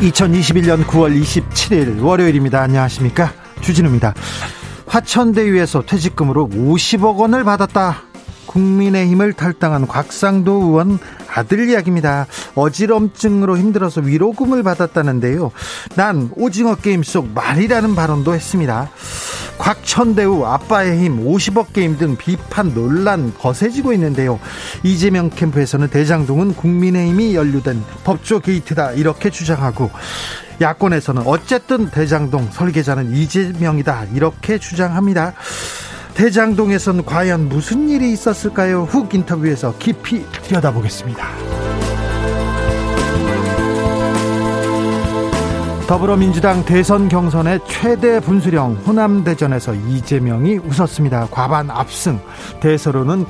2021년 9월 27일 월요일입니다. 안녕하십니까? 주진우입니다. 화천대유에서 퇴직금으로 50억 원을 받았다. 국민의힘을 탈당한 곽상도 의원 아들 이야기입니다. 어지럼증으로 힘들어서 위로금을 받았다는데요. 난 오징어 게임 속 말이라는 발언도 했습니다. 곽천대우 아빠의 힘 50억 게임 등 비판 논란 거세지고 있는데요. 이재명 캠프에서는 대장동은 국민의힘이 연루된 법조 게이트다 이렇게 주장하고 야권에서는 어쨌든 대장동 설계자는 이재명이다 이렇게 주장합니다. 대장동에선 과연 무슨 일이 있었을까요? 훅 인터뷰에서 깊이 들여다보겠습니다. 더불어민주당 대선 경선의 최대 분수령 호남대전에서 이재명이 웃었습니다. 과반 압승. 대서로는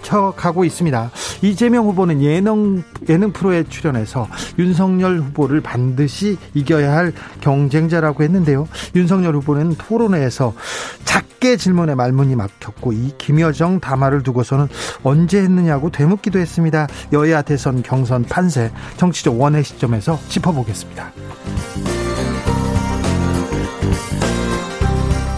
굳혀가고 있습니다. 이재명 후보는 예능, 예능 프로에 출연해서 윤석열 후보를 반드시 이겨야 할 경쟁자라고 했는데요. 윤석열 후보는 토론회에서 작 게 질문에 말문이 막혔고 이 김여정 담화를 두고서는 언제 했느냐고 되묻기도 했습니다. 여야 대선 경선 판세 정치적 원의 시점에서 짚어보겠습니다.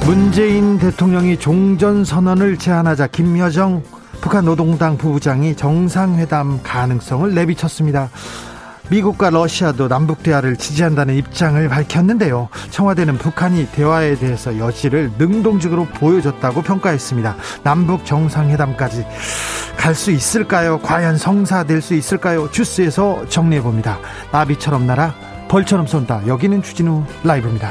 문재인 대통령이 종전 선언을 제안하자 김여정 북한 노동당 부부장이 정상회담 가능성을 내비쳤습니다. 미국과 러시아도 남북 대화를 지지한다는 입장을 밝혔는데요. 청와대는 북한이 대화에 대해서 여지를 능동적으로 보여줬다고 평가했습니다. 남북 정상회담까지 갈 수 있을까요? 과연 성사될 수 있을까요? 주스에서 정리해 봅니다. 나비처럼 날아 벌처럼 쏜다. 여기는 주진우 라이브입니다.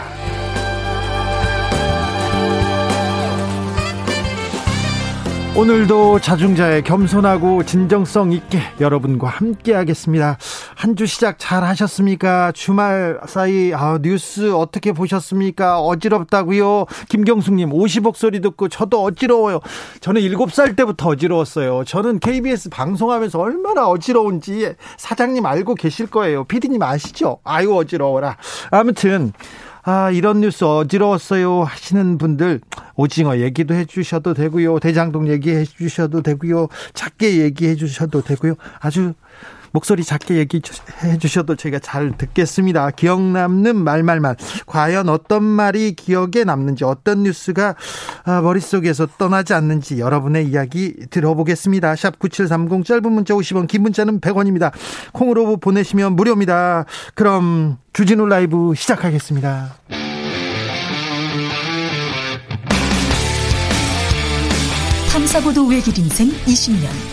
오늘도 자중자의 겸손하고 진정성 있게 여러분과 함께 하겠습니다. 한 주 시작 잘 하셨습니까? 주말 사이 아, 뉴스 어떻게 보셨습니까? 어지럽다고요? 김경숙님 50억 소리 듣고 저도 어지러워요. 저는 7살 때부터 어지러웠어요. 저는 KBS 방송하면서 얼마나 어지러운지 사장님 알고 계실 거예요. 피디님 아시죠? 아유 어지러워라. 아무튼 아, 이런 뉴스 어지러웠어요 하시는 분들 오징어 얘기도 해 주셔도 되고요. 대장동 얘기해 주셔도 되고요. 작게 얘기해 주셔도 되고요. 아주 목소리 작게 얘기해 주셔도 제가 잘 듣겠습니다. 기억 남는 말말말. 과연 어떤 말이 기억에 남는지 어떤 뉴스가 아, 머릿속에서 떠나지 않는지 여러분의 이야기 들어보겠습니다. 샵 9730 짧은 문자 50원 긴 문자는 100원입니다. 콩으로 보내시면 무료입니다. 그럼 주진우 라이브 시작하겠습니다. 탐사보도 외길 인생 20년.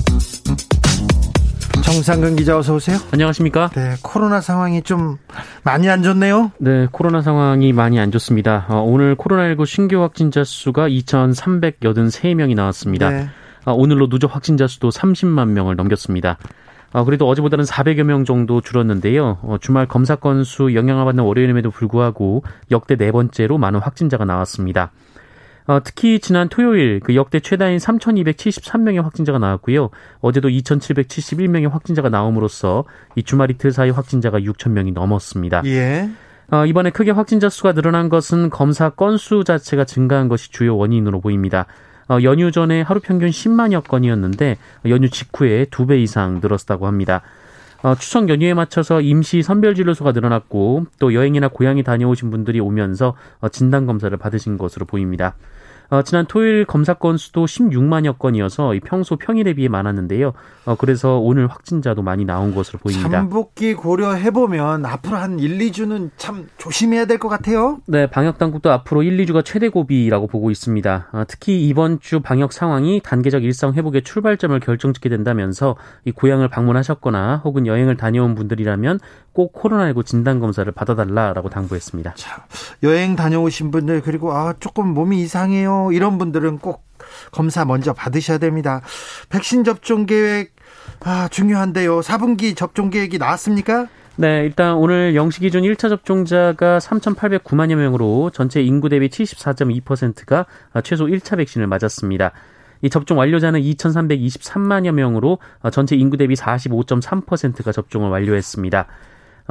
정상근 기자 어서 오세요. 안녕하십니까? 네, 코로나 상황이 좀 많이 안 좋네요. 네, 코로나 상황이 많이 안 좋습니다. 어, 오늘 코로나19 신규 확진자 수가 2,383명이 나왔습니다. 네. 어, 오늘로 누적 확진자 수도 30만 명을 넘겼습니다. 어, 그래도 어제보다는 400여 명 정도 줄었는데요. 어, 주말 검사 건수 영향을 받는 월요일임에도 불구하고 역대 네 번째로 많은 확진자가 나왔습니다. 어, 특히 지난 토요일 그 역대 최다인 3,273명의 확진자가 나왔고요. 어제도 2,771명의 확진자가 나옴으로써 이 주말 이틀 사이 확진자가 6천 명이 넘었습니다. 예. 어, 이번에 크게 확진자 수가 늘어난 것은 검사 건수 자체가 증가한 것이 주요 원인으로 보입니다. 어, 연휴 전에 하루 평균 10만여 건이었는데 연휴 직후에 두 배 이상 늘었다고 합니다. 어, 추석 연휴에 맞춰서 임시 선별진료소가 늘어났고 또 여행이나 고향에 다녀오신 분들이 오면서 어, 진단 검사를 받으신 것으로 보입니다. 어, 지난 토요일 검사 건수도 16만여 건이어서 평소 평일에 비해 많았는데요. 어, 그래서 오늘 확진자도 많이 나온 것으로 보입니다. 잠복기 고려해 보면 앞으로 한 1, 2주는 참 조심해야 될 것 같아요. 네, 방역 당국도 앞으로 1, 2주가 최대 고비라고 보고 있습니다. 어, 특히 이번 주 방역 상황이 단계적 일상 회복의 출발점을 결정짓게 된다면서 이 고향을 방문하셨거나 혹은 여행을 다녀온 분들이라면 꼭 코로나19 진단 검사를 받아달라라고 당부했습니다. 자, 여행 다녀오신 분들 그리고 아 조금 몸이 이상해요 이런 분들은 꼭 검사 먼저 받으셔야 됩니다. 백신 접종 계획 아 중요한데요. 4분기 접종 계획이 나왔습니까? 네, 일단 오늘 0시 기준 1차 접종자가 3,809만여 명으로 전체 인구 대비 74.2%가 최소 1차 백신을 맞았습니다. 이 접종 완료자는 2,323만여 명으로 전체 인구 대비 45.3%가 접종을 완료했습니다.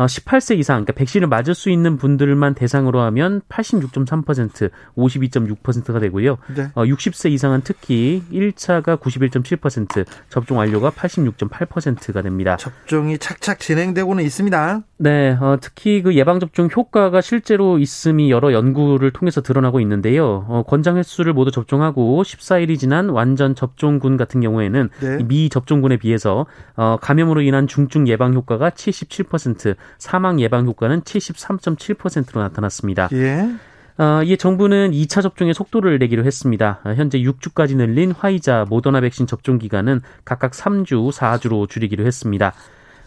18세 어, 이상, 그러니까 백신을 맞을 수 있는 분들만 대상으로 하면 86.3%, 52.6%가 되고요. 네. 60세 어, 이상은 특히 1차가 91.7%, 접종 완료가 86.8%가 됩니다. 접종이 착착 진행되고는 있습니다. 네, 어, 특히 그 예방접종 효과가 실제로 있음이 여러 연구를 통해서 드러나고 있는데요. 어, 권장 횟수를 모두 접종하고 14일이 지난 완전 접종군 같은 경우에는 네. 미접종군에 비해서 어, 감염으로 인한 중증 예방 효과가 77%, 사망 예방 효과는 73.7%로 나타났습니다. 예. 어, 이에 정부는 2차 접종의 속도를 내기로 했습니다. 어, 현재 6주까지 늘린 화이자, 모더나 백신 접종 기간은 각각 3주, 4주로 줄이기로 했습니다.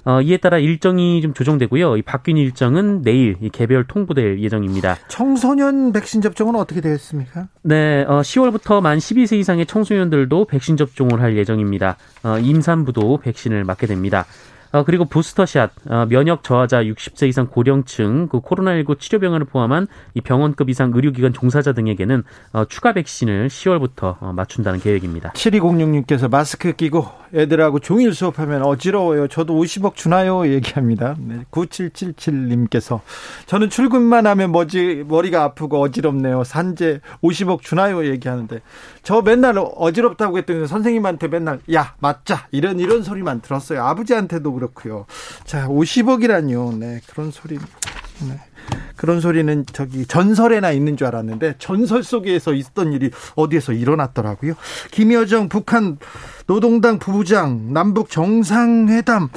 어, 이에 따라 일정이 좀 조정되고요. 이 바뀐 일정은 내일 개별 통보될 예정입니다. 청소년 백신 접종은 어떻게 되었습니까? 네, 어, 10월부터 만 12세 이상의 청소년들도 백신 접종을 할 예정입니다. 어, 임산부도 백신을 맞게 됩니다. 어, 그리고 부스터샷, 어, 면역 저하자 60세 이상 고령층, 그 코로나19 치료병원을 포함한 이 병원급 이상 의료기관 종사자 등에게는 어, 추가 백신을 10월부터 어, 맞춘다는 계획입니다. 7206님께서 마스크 끼고 애들하고 종일 수업하면 어지러워요. 저도 50억 주나요? 얘기합니다. 네, 9777님께서 저는 출근만 하면 머지, 머리가 아프고 어지럽네요. 산재 50억 주나요? 얘기하는데 저 맨날 어지럽다고 했더니 선생님한테 맨날 야 맞자 이런 이런 소리만 들었어요. 아버지한테도 그렇고요. 자 50억이라뇨. 네 그런 소리. 네. 그런 소리는 저기 전설에나 있는 줄 알았는데 전설 속에서 있었던 일이 어디에서 일어났더라고요. 김여정 북한 노동당 부부장 남북 정상회담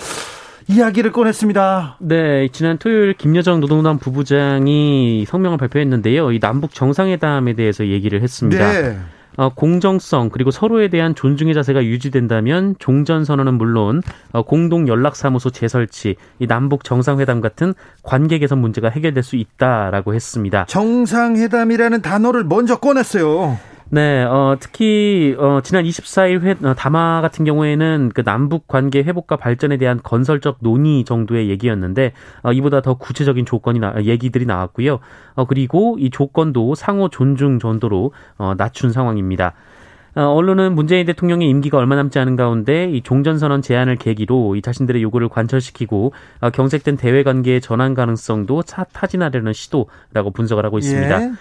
이야기를 꺼냈습니다. 네, 지난 토요일 김여정 노동당 부부장이 성명을 발표했는데요. 이 남북 정상회담에 대해서 얘기를 했습니다. 네. 어, 공정성 그리고 서로에 대한 존중의 자세가 유지된다면 종전 선언은 물론 어, 공동 연락 사무소 재설치, 이 남북 정상회담 같은 관계 개선 문제가 해결될 수 있다라고 했습니다. 정상회담이라는 단어를 먼저 꺼냈어요. 네, 어, 특히, 어, 지난 24일 회, 어, 담화 같은 경우에는 그 남북 관계 회복과 발전에 대한 건설적 논의 정도의 얘기였는데, 어, 이보다 더 구체적인 조건이 나, 얘기들이 나왔고요. 어, 그리고 이 조건도 상호 존중 정도로, 어, 낮춘 상황입니다. 어, 언론은 문재인 대통령의 임기가 얼마 남지 않은 가운데 이 종전선언 제안을 계기로 이 자신들의 요구를 관철시키고 어, 경색된 대외 관계의 전환 가능성도 차 타진하려는 시도라고 분석을 하고 있습니다. 예.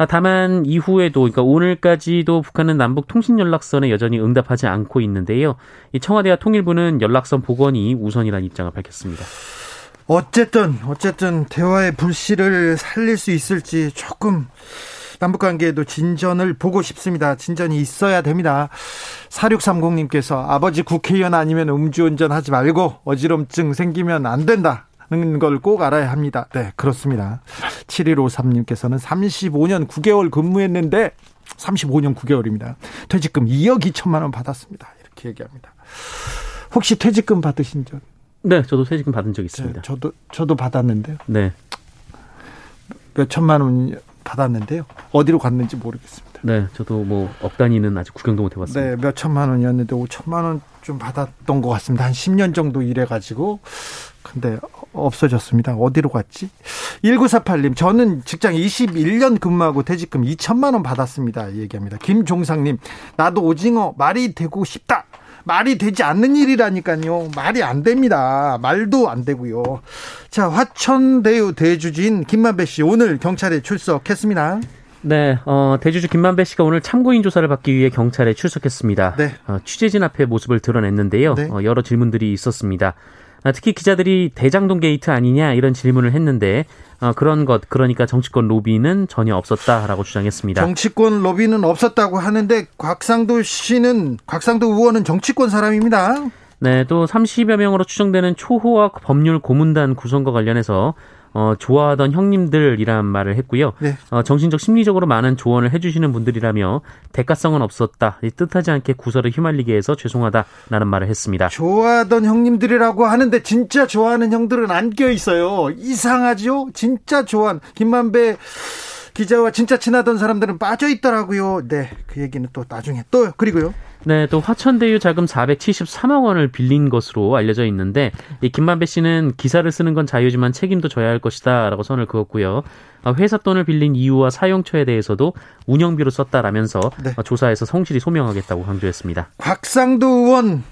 아, 다만 이후에도 그러니까 오늘까지도 북한은 남북 통신 연락선에 여전히 응답하지 않고 있는데요. 이 청와대와 통일부는 연락선 복원이 우선이라는 입장을 밝혔습니다. 어쨌든 어쨌든 대화의 불씨를 살릴 수 있을지 조금 남북 관계에도 진전을 보고 싶습니다. 진전이 있어야 됩니다. 4630님께서 아버지 국회의원 아니면 음주운전 하지 말고 어지럼증 생기면 안 된다. 걸 꼭 알아야 합니다. 네, 그렇습니다. 7153님께서는 35년 9개월 근무했는데 35년 9개월입니다. 퇴직금 2억 2천만 원 받았습니다. 이렇게 얘기합니다. 혹시 퇴직금 받으신 적? 네, 저도 퇴직금 받은 적 있습니다. 네, 저도 저도 받았는데요. 네. 몇 천만 원 받았는데요. 어디로 갔는지 모르겠습니다. 네, 저도 뭐 억 단위는 아직 구경도 못 해봤습니다. 네, 몇 천만 원이었는데 5천만 원 좀 받았던 것 같습니다. 한 10년 정도 일해가지고 근데 없어졌습니다. 어디로 갔지? 1948님, 저는 직장 21년 근무하고 퇴직금 2천만 원 받았습니다. 얘기합니다. 김종상님, 나도 오징어 말이 되고 싶다. 말이 되지 않는 일이라니까요. 말이 안 됩니다. 말도 안 되고요. 자, 화천대유 대주주 김만배 씨 오늘 경찰에 출석했습니다. 네, 어, 대주주 김만배 씨가 오늘 참고인 조사를 받기 위해 경찰에 출석했습니다. 네. 어, 취재진 앞에 모습을 드러냈는데요. 네. 어, 여러 질문들이 있었습니다. 아, 특히 기자들이 대장동 게이트 아니냐 이런 질문을 했는데 어, 그런 것 그러니까 정치권 로비는 전혀 없었다라고 주장했습니다. 정치권 로비는 없었다고 하는데 곽상도 씨는 곽상도 의원은 정치권 사람입니다. 네, 또 30여 명으로 추정되는 초호학 법률 고문단 구성과 관련해서 어, 좋아하던 형님들이란 말을 했고요. 네. 어, 정신적 심리적으로 많은 조언을 해주시는 분들이라며 대가성은 없었다. 뜻하지 않게 구설을 휘말리게 해서 죄송하다라는 말을 했습니다. 좋아하던 형님들이라고 하는데 진짜 좋아하는 형들은 안 껴 있어요. 이상하죠? 진짜 좋아한 김만배 기자와 진짜 친하던 사람들은 빠져 있더라고요. 네, 그 얘기는 또 나중에 또 그리고요. 네, 또 화천대유 자금 473억 원을 빌린 것으로 알려져 있는데 이 김만배 씨는 기사를 쓰는 건 자유지만 책임도 져야 할 것이다라고 선을 그었고요. 아, 회사 돈을 빌린 이유와 사용처에 대해서도 운영비로 썼다라면서 네. 조사에서 성실히 소명하겠다고 강조했습니다. 곽상도 의원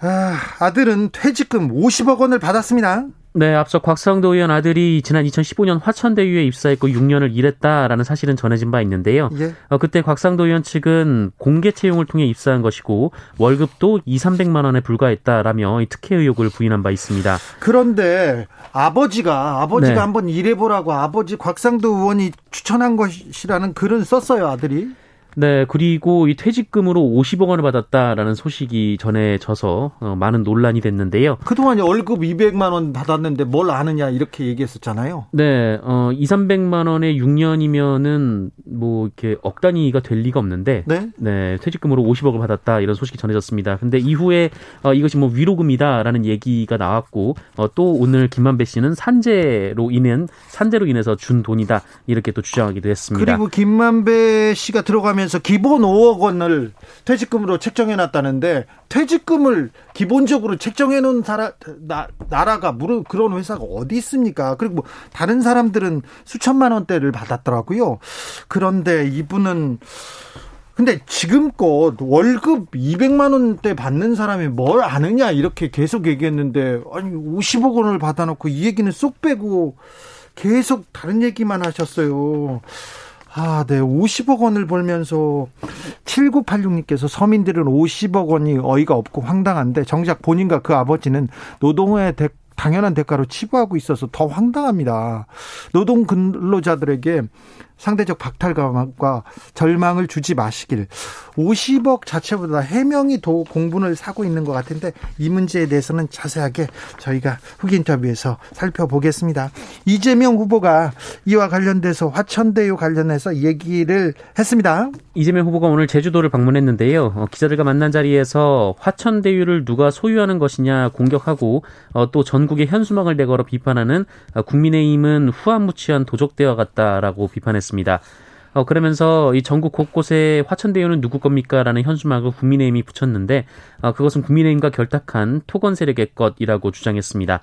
아, 아들은 퇴직금 50억 원을 받았습니다. 네, 앞서 곽상도 의원 아들이 지난 2015년 화천대유에 입사했고 6년을 일했다라는 사실은 전해진 바 있는데요. 예. 어, 그때 곽상도 의원 측은 공개 채용을 통해 입사한 것이고 월급도 2, 300만 원에 불과했다라며 특혜 의혹을 부인한 바 있습니다. 그런데 아버지가 아버지가 네. 한번 일해보라고 아버지 곽상도 의원이 추천한 것이라는 글을 썼어요, 아들이. 네, 그리고 이 퇴직금으로 50억 원을 받았다라는 소식이 전해져서 어, 많은 논란이 됐는데요. 그동안 월급 200만 원 받았는데 뭘 아느냐 이렇게 얘기했었잖아요. 네, 어, 2, 300만 원에 6년이면은 뭐 이렇게 억 단위가 될 리가 없는데 네, 네 퇴직금으로 50억을 받았다 이런 소식이 전해졌습니다. 근데 이후에 어, 이것이 뭐 위로금이다라는 얘기가 나왔고 어, 또 오늘 김만배 씨는 산재로 인한 산재로 인해서 준 돈이다 이렇게 또 주장하기도 했습니다. 그리고 김만배 씨가 들어가면 하면서 기본 5억 원을 퇴직금으로 책정해 놨다는데 퇴직금을 기본적으로 책정해 놓은 나라, 나, 나라가 무슨 그런 회사가 어디 있습니까? 그리고 뭐 다른 사람들은 수천만 원대를 받았더라고요. 그런데 이분은 근데 지금껏 월급 200만 원대 받는 사람이 뭘 아느냐 이렇게 계속 얘기했는데 아니 50억 원을 받아놓고 이 얘기는 쏙 빼고 계속 다른 얘기만 하셨어요. 아, 네. 50억 원을 벌면서 7986님께서 서민들은 50억 원이 어이가 없고 황당한데 정작 본인과 그 아버지는 노동의 대, 당연한 대가로 치부하고 있어서 더 황당합니다. 노동 근로자들에게 상대적 박탈감과 절망을 주지 마시길. 50억 자체보다 해명이 더 공분을 사고 있는 것 같은데 이 문제에 대해서는 자세하게 저희가 후기 인터뷰에서 살펴보겠습니다. 이재명 후보가 이와 관련돼서 화천대유 관련해서 얘기를 했습니다. 이재명 후보가 오늘 제주도를 방문했는데요. 어, 기자들과 만난 자리에서 화천대유를 누가 소유하는 것이냐 공격하고 어, 또 전국에 현수막을 내걸어 비판하는 어, 국민의힘은 후한무치한 도적대와 같다라고 비판했습니다. 있습니다. 어, 그러면서 이 전국 곳곳에 화천대유는 누구 겁니까? 라는 현수막을 국민의힘이 붙였는데, 어, 그것은 국민의힘과 결탁한 토건 세력의 것이라고 주장했습니다.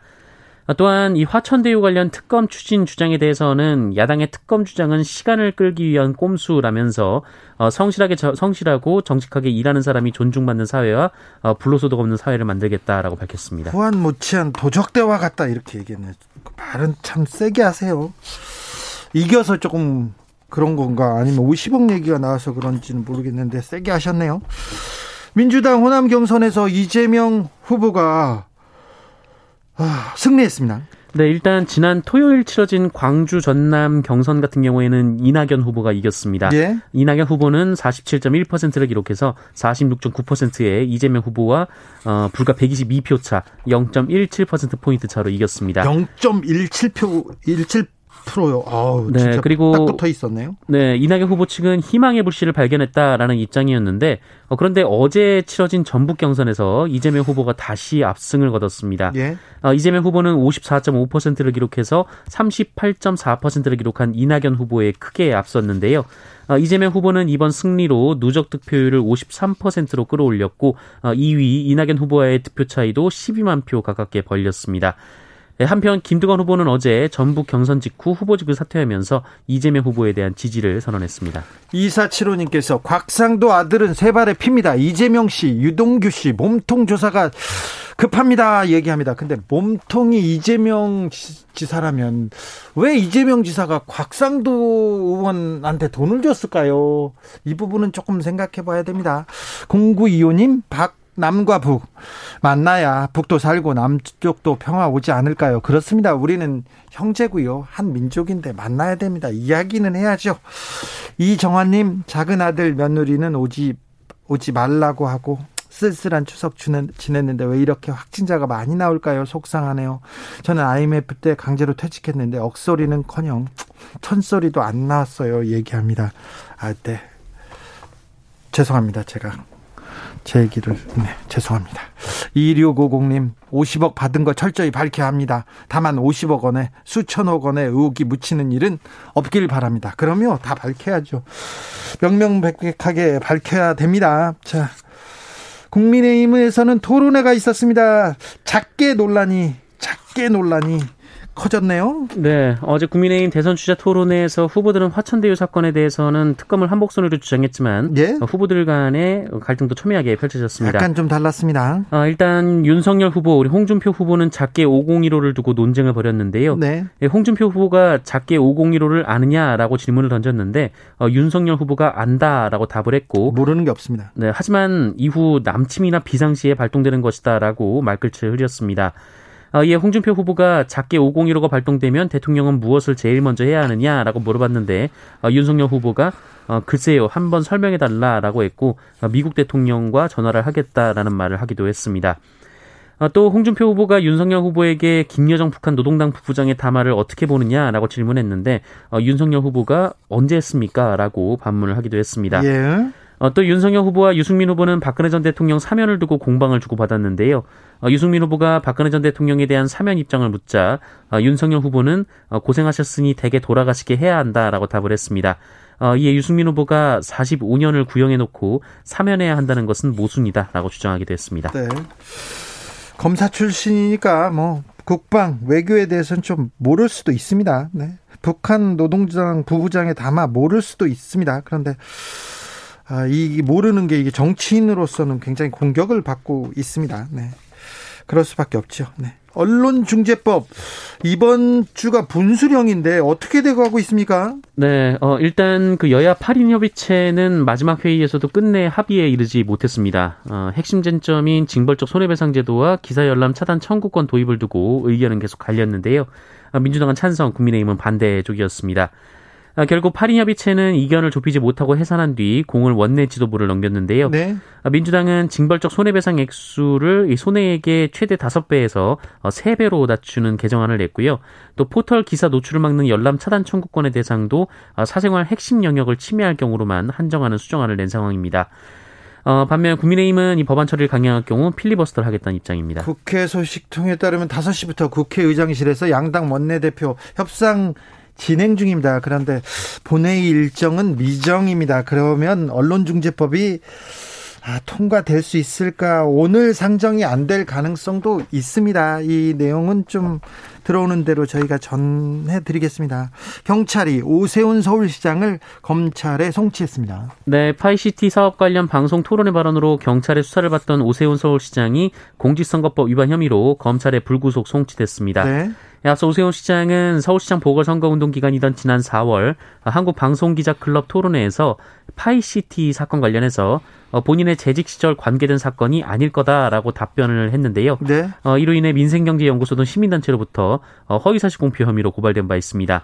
어, 또한 이 화천대유 관련 특검 추진 주장에 대해서는 야당의 특검 주장은 시간을 끌기 위한 꼼수라면서 어, 성실하게 저, 성실하고 정직하게 일하는 사람이 존중받는 사회와 어, 불로소득 없는 사회를 만들겠다라고 밝혔습니다. 후한 무치한 도적대와 같다 이렇게 얘기했네. 말은 참 세게 하세요. 이겨서 조금 그런 건가 아니면 50억 얘기가 나와서 그런지는 모르겠는데 세게 하셨네요. 민주당 호남 경선에서 이재명 후보가 아, 승리했습니다. 네, 일단 지난 토요일 치러진 광주 전남 경선 같은 경우에는 이낙연 후보가 이겼습니다. 예? 이낙연 후보는 47.1%를 기록해서 46.9%의 이재명 후보와 어, 불과 122표 차 0.17% 포인트 차로 이겼습니다. 0.17표 17 프로요. 아우, 네, 그리고 딱 붙어 있었네요. 네, 이낙연 후보 측은 희망의 불씨를 발견했다라는 입장이었는데 어, 그런데 어제 치러진 전북 경선에서 이재명 후보가 다시 압승을 거뒀습니다. 예. 어, 이재명 후보는 54.5%를 기록해서 38.4%를 기록한 이낙연 후보에 크게 앞섰는데요. 어, 이재명 후보는 이번 승리로 누적 득표율을 53%로 끌어올렸고 어, 2위 이낙연 후보와의 득표 차이도 12만 표 가깝게 벌렸습니다. 네, 한편 김두관 후보는 어제 전북 경선 직후 후보직을 사퇴하면서 이재명 후보에 대한 지지를 선언했습니다. 2475님께서 곽상도 아들은 세 발에 핍니다. 이재명 씨, 유동규 씨 몸통 조사가 급합니다. 얘기합니다. 근데 몸통이 이재명 지사라면 왜 이재명 지사가 곽상도 의원한테 돈을 줬을까요? 이 부분은 조금 생각해 봐야 됩니다. 0925님, 박 남과 북 만나야 북도 살고 남쪽도 평화 오지 않을까요? 그렇습니다. 우리는 형제고요. 한 민족인데 만나야 됩니다. 이야기는 해야죠. 이정환님 작은 아들 며느리는 오지 오지 말라고 하고 쓸쓸한 추석 지냈는데 왜 이렇게 확진자가 많이 나올까요? 속상하네요. 저는 IMF 때 강제로 퇴직했는데 억소리는커녕 천소리도 안 나왔어요. 얘기합니다. 아, 네. 죄송합니다. 제가 제 얘기를 네, 죄송합니다. 2650님 50억 받은 거 철저히 밝혀야 합니다. 다만 50억 원에 수천억 원의 의혹이 묻히는 일은 없길 바랍니다. 그러면 다 밝혀야죠. 명명백백하게 밝혀야 됩니다. 자, 국민의힘에서는 토론회가 있었습니다. 작게 논란이 작게 논란이 커졌네요. 네, 어제 국민의힘 대선 주자 토론회에서 후보들은 화천대유 사건에 대해서는 특검을 한복선으로 주장했지만 예? 후보들 간의 갈등도 첨예하게 펼쳐졌습니다. 약간 좀 달랐습니다. 어, 일단 윤석열 후보, 우리 홍준표 후보는 작게 501호를 두고 논쟁을 벌였는데요. 네. 예, 홍준표 후보가 작게 501호를 아느냐라고 질문을 던졌는데 어, 윤석열 후보가 안다라고 답을 했고 모르는 게 없습니다. 네, 하지만 이후 남침이나 비상시에 발동되는 것이다라고 말끝을 흐렸습니다. 어, 이에 홍준표 후보가 작게 5015가 발동되면 대통령은 무엇을 제일 먼저 해야 하느냐라고 물어봤는데 어, 윤석열 후보가 어, 글쎄요 한 번 설명해 달라라고 했고 미국 대통령과 전화를 하겠다라는 말을 하기도 했습니다. 또 홍준표 후보가 윤석열 후보에게 김여정 북한 노동당 부부장의 담화를 어떻게 보느냐라고 질문했는데 윤석열 후보가 언제 했습니까?라고 반문을 하기도 했습니다. 예. 어, 또 윤석열 후보와 유승민 후보는 박근혜 전 대통령 사면을 두고 공방을 주고받았는데요. 어, 유승민 후보가 박근혜 전 대통령에 대한 사면 입장을 묻자 어, 윤석열 후보는 어, 고생하셨으니 댁에 돌아가시게 해야 한다라고 답을 했습니다. 어, 이에 유승민 후보가 45년을 구형해놓고 사면해야 한다는 것은 모순이다라고 주장하기도 했습니다. 네. 검사 출신이니까 뭐 국방 외교에 대해서는 좀 모를 수도 있습니다. 네. 북한 노동장 부부장에 담아 모를 수도 있습니다. 그런데 아, 이 모르는 게 이게 정치인으로서는 굉장히 공격을 받고 있습니다. 네. 그럴 수밖에 없죠. 네. 언론중재법 이번 주가 분수령인데 어떻게 돼가고 있습니까? 네, 어, 일단 그 여야 8인 협의체는 마지막 회의에서도 끝내 합의에 이르지 못했습니다. 어, 핵심 쟁점인 징벌적 손해배상 제도와 기사 열람 차단 청구권 도입을 두고 의견은 계속 갈렸는데요. 어, 민주당은 찬성, 국민의힘은 반대 쪽이었습니다. 아, 결국 8인 협의체는 이견을 좁히지 못하고 해산한 뒤 공을 원내 지도부를 넘겼는데요. 네. 아, 민주당은 징벌적 손해배상 액수를 손해액의 최대 5배에서 3배로 어, 낮추는 개정안을 냈고요. 또 포털 기사 노출을 막는 열람 차단 청구권의 대상도 어, 사생활 핵심 영역을 침해할 경우로만 한정하는 수정안을 낸 상황입니다. 어, 반면 국민의힘은 이 법안 처리를 강행할 경우 필리버스터를 하겠다는 입장입니다. 국회 소식통에 따르면 5시부터 국회의장실에서 양당 원내대표 협상 진행 중입니다. 그런데 본회의 일정은 미정입니다. 그러면 언론중재법이 아, 통과될 수 있을까? 오늘 상정이 안 될 가능성도 있습니다. 이 내용은 좀 들어오는 대로 저희가 전해드리겠습니다. 경찰이 오세훈 서울시장을 검찰에 송치했습니다. 네, 파이시티 사업 관련 방송 토론회 발언으로 경찰의 수사를 받던 오세훈 서울시장이 공직선거법 위반 혐의로 검찰에 불구속 송치됐습니다. 네. 앞서 오세훈 시장은 서울시장 보궐선거운동 기간이던 지난 4월 한국방송기자클럽 토론회에서 파이시티 사건 관련해서 본인의 재직 시절 관계된 사건이 아닐 거다라고 답변을 했는데요. 네. 어, 이로 인해 민생경제연구소 등 시민단체로부터 허위사실 공표 혐의로 고발된 바 있습니다.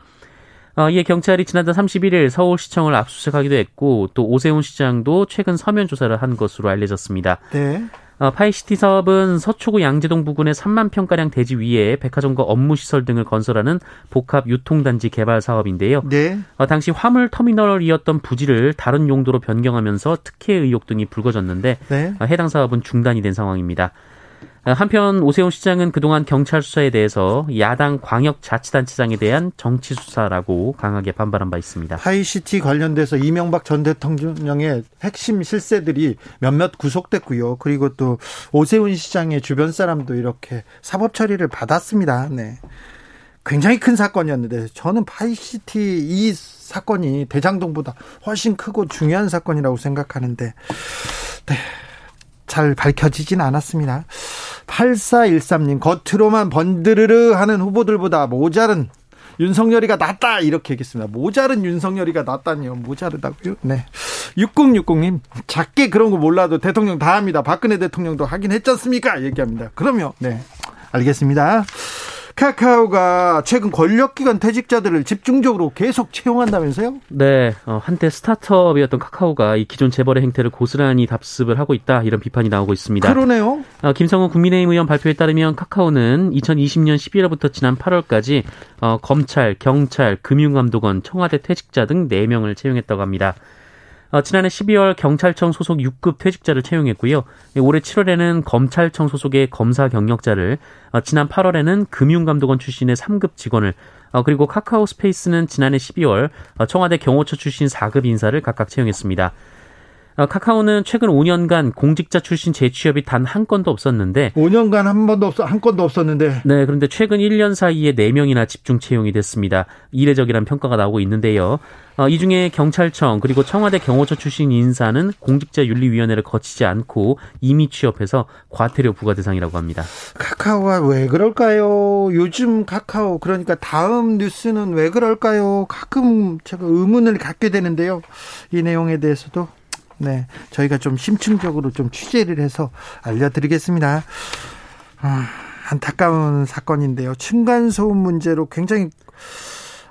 어, 이에 경찰이 지난달 31일 서울시청을 압수수색하기도 했고 또 오세훈 시장도 최근 서면 조사를 한 것으로 알려졌습니다. 네. 어, 파이시티 사업은 서초구 양재동 부근의 3만 평가량 대지 위에 백화점과 업무시설 등을 건설하는 복합 유통단지 개발 사업인데요. 네. 어, 당시 화물 터미널이었던 부지를 다른 용도로 변경하면서 특혜 의혹 등이 불거졌는데 네. 어, 해당 사업은 중단이 된 상황입니다. 한편 오세훈 시장은 그동안 경찰 수사에 대해서 야당 광역자치단체장에 대한 정치 수사라고 강하게 반발한 바 있습니다. 파이시티 관련돼서 이명박 전 대통령의 핵심 실세들이 몇몇 구속됐고요. 그리고 또 오세훈 시장의 주변 사람도 이렇게 사법 처리를 받았습니다. 네. 굉장히 큰 사건이었는데 저는 파이시티 이 사건이 대장동보다 훨씬 크고 중요한 사건이라고 생각하는데 네. 잘 밝혀지진 않았습니다. 8413님, 겉으로만 번드르르 하는 후보들보다 모자른 윤석열이가 낫다 이렇게 얘기했습니다. 모자른 윤석열이가 낫다니요. 모자르다고요? 네. 6060님, 작게 그런 거 몰라도 대통령 다 합니다. 박근혜 대통령도 하긴 했지 않습니까? 얘기합니다. 그러면, 네. 알겠습니다. 카카오가 최근 권력기관 퇴직자들을 집중적으로 계속 채용한다면서요? 네, 어, 한때 스타트업이었던 카카오가 이 기존 재벌의 행태를 고스란히 답습을 하고 있다 이런 비판이 나오고 있습니다. 그러네요. 어, 김성훈 국민의힘 의원 발표에 따르면 카카오는 2020년 11월부터 지난 8월까지 어, 검찰, 경찰, 금융감독원, 청와대 퇴직자 등 4명을 채용했다고 합니다. 어, 지난해 12월 경찰청 소속 6급 퇴직자를 채용했고요. 올해 7월에는 검찰청 소속의 검사 경력자를, 어, 지난 8월에는 금융감독원 출신의 3급 직원을, 어, 그리고 카카오 스페이스는 지난해 12월 어, 청와대 경호처 출신 4급 인사를 각각 채용했습니다. 어, 카카오는 최근 5년간 공직자 출신 재취업이 단 한 건도 없었는데 5년간 한 번도 없어 한 건도 없었는데 네 그런데 최근 1년 사이에 4명이나 집중 채용이 됐습니다. 이례적이라는 평가가 나오고 있는데요. 어, 이 중에 경찰청 그리고 청와대 경호처 출신 인사는 공직자윤리위원회를 거치지 않고 이미 취업해서 과태료 부과 대상이라고 합니다. 카카오가 왜 그럴까요? 요즘 카카오 그러니까 다음 뉴스는 왜 그럴까요? 가끔 제가 의문을 갖게 되는데요. 이 내용에 대해서도 네, 저희가 좀 심층적으로 좀 취재를 해서 알려드리겠습니다. 아, 안타까운 사건인데요. 층간 소음 문제로 굉장히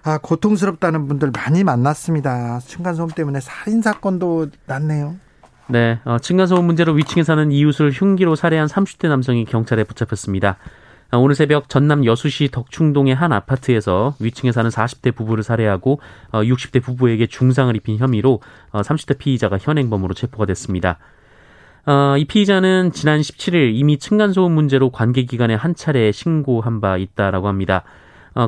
아, 고통스럽다는 분들 많이 만났습니다. 층간 소음 때문에 살인 사건도 났네요. 네, 어, 층간 소음 문제로 위층에 사는 이웃을 흉기로 살해한 30대 남성이 경찰에 붙잡혔습니다. 어, 오늘 새벽 전남 여수시 덕충동의 한 아파트에서 위층에 사는 40대 부부를 살해하고 60대 어, 부부에게 중상을 입힌 혐의로 30대 어, 피의자가 현행범으로 체포가 됐습니다. 이 피의자는 지난 17일 이미 층간소음 문제로 관계기관에 한 차례 신고한 바 있다라고 합니다.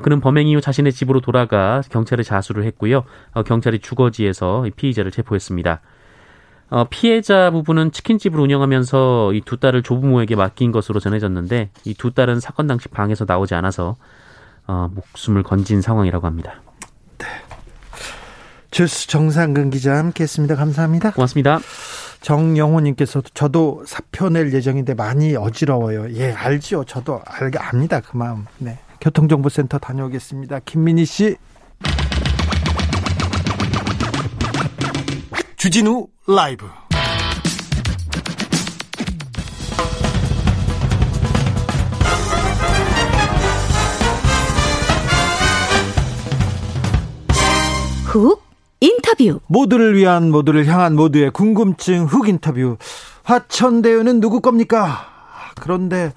그는 범행 이후 자신의 집으로 돌아가 경찰에 자수를 했고요. 경찰이 주거지에서 피의자를 체포했습니다. 어, 피해자 부부는 치킨집을 운영하면서 이 두 딸을 조부모에게 맡긴 것으로 전해졌는데 이 두 딸은 사건 당시 방에서 나오지 않아서 어, 목숨을 건진 상황이라고 합니다. 네. 주스 정상근 기자 함께했습니다. 감사합니다. 고맙습니다. 정영호님께서도 저도 사표 낼 예정인데 많이 어지러워요. 예, 알죠. 저도 알게 압니다. 그 마음. 네. 교통정보센터 다녀오겠습니다. 김민희 씨. 주진우 라이브 훅 인터뷰 모두를 위한 모두를 향한 모두의 궁금증 훅 인터뷰 화천대유는 누구 겁니까? 그런데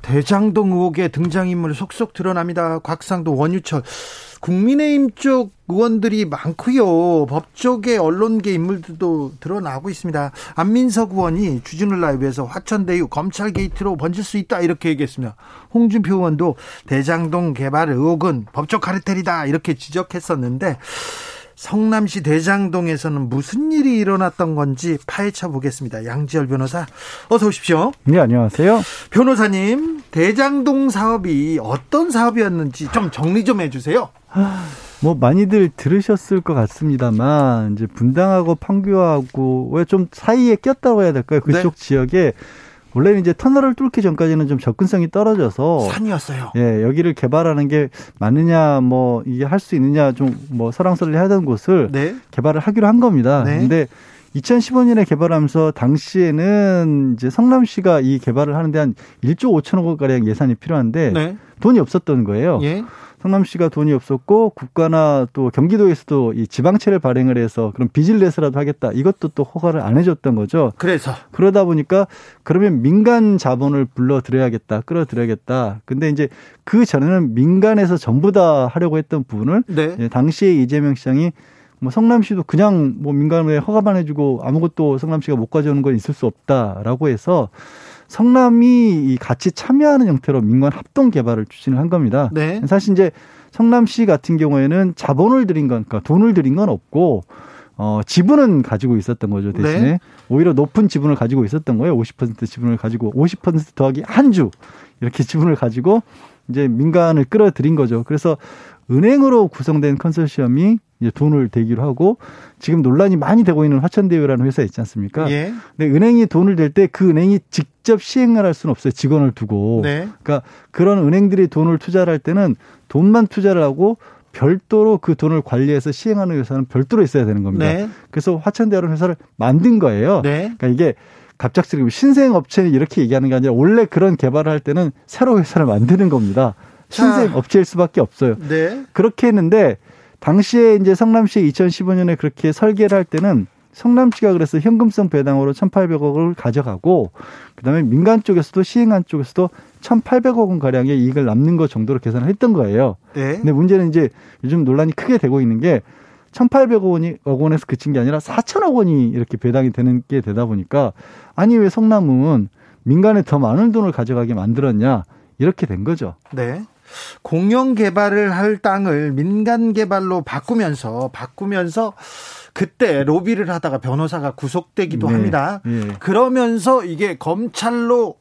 대장동 의혹의 등장인물 속속 드러납니다. 곽상도 원유철 국민의힘 쪽 의원들이 많고요. 법조계 언론계 인물들도 드러나고 있습니다. 안민석 의원이 주진우 라이브에서 화천대유 검찰 게이트로 번질 수 있다 이렇게 얘기했습니다. 홍준표 의원도 대장동 개발 의혹은 법적 카르텔이다 이렇게 지적했었는데 성남시 대장동에서는 무슨 일이 일어났던 건지 파헤쳐 보겠습니다. 양지열 변호사, 어서 오십시오. 네, 안녕하세요. 변호사님, 대장동 사업이 어떤 사업이었는지 좀 정리 좀 해주세요. 뭐 많이들 들으셨을 것 같습니다만 이제 분당하고 판교하고 왜 좀 사이에 꼈다고 해야 될까요? 그쪽 네. 지역에 원래는 이제 터널을 뚫기 전까지는 좀 접근성이 떨어져서 산이었어요. 예, 여기를 개발하는 게 맞느냐 뭐 이게 할 수 있느냐 좀 뭐 설랑설레 하던 곳을 네. 개발을 하기로 한 겁니다. 네. 근데 2015년에 개발하면서 당시에는 이제 성남시가 이 개발을 하는데 한 1조 5천억 원 가량 예산이 필요한데 네. 돈이 없었던 거예요. 예. 성남시가 돈이 없었고 국가나 또 경기도에서도 이 지방채를 발행을 해서 그럼 빚을 내서라도 하겠다. 이것도 또 허가를 안 해줬던 거죠. 그래서 그러다 보니까 그러면 민간 자본을 불러들여야겠다, 끌어들여야겠다. 근데 이제 그 전에는 민간에서 전부 다 하려고 했던 부분을 네. 당시에 이재명 시장이 뭐 성남시도 그냥 뭐 민간에 허가만 해주고 아무것도 성남시가 못 가져오는 건 있을 수 없다라고 해서 성남이 같이 참여하는 형태로 민간 합동 개발을 추진을 한 겁니다. 네. 사실 이제 성남시 같은 경우에는 자본을 들인 건, 그러니까 돈을 들인 건 없고, 어, 지분은 가지고 있었던 거죠, 대신에. 네. 오히려 높은 지분을 가지고 있었던 거예요. 50% 지분을 가지고, 50% 더하기 한 주. 이렇게 지분을 가지고 이제 민간을 끌어들인 거죠. 그래서 은행으로 구성된 컨소시엄이 이제 돈을 대기로 하고 지금 논란이 많이 되고 있는 화천대유라는 회사 있지 않습니까? 예. 근데 은행이 돈을 댈 때 그 은행이 직접 시행을 할 수는 없어요. 직원을 두고. 네. 그러니까 그런 은행들이 돈을 투자를 할 때는 돈만 투자를 하고 별도로 그 돈을 관리해서 시행하는 회사는 별도로 있어야 되는 겁니다. 네. 그래서 화천대유라는 회사를 만든 거예요. 네. 그러니까 이게 갑작스럽게 신생 업체는 이렇게 얘기하는 게 아니라 원래 그런 개발을 할 때는 새로 회사를 만드는 겁니다. 신생 업체일 수밖에 없어요. 네. 그렇게 했는데 당시에 이제 성남시 2015년에 그렇게 설계를 할 때는 성남시가 그래서 현금성 배당으로 1,800억을 가져가고 그다음에 민간 쪽에서도 시행한 쪽에서도 1,800억 원 가량의 이익을 남는 것 정도로 계산을 했던 거예요. 네. 근데 문제는 이제 요즘 논란이 크게 되고 있는 게 1,800억 원이 억 원에서 그친 게 아니라 4천억 원이 이렇게 배당이 되는 게 되다 보니까 아니 왜 성남은 민간에 더 많은 돈을 가져가게 만들었냐 이렇게 된 거죠. 네. 공영 개발을 할 땅을 민간 개발로 바꾸면서 바꾸면서 그때 로비를 하다가 변호사가 구속되기도 네. 합니다. 네. 그러면서 이게 검찰로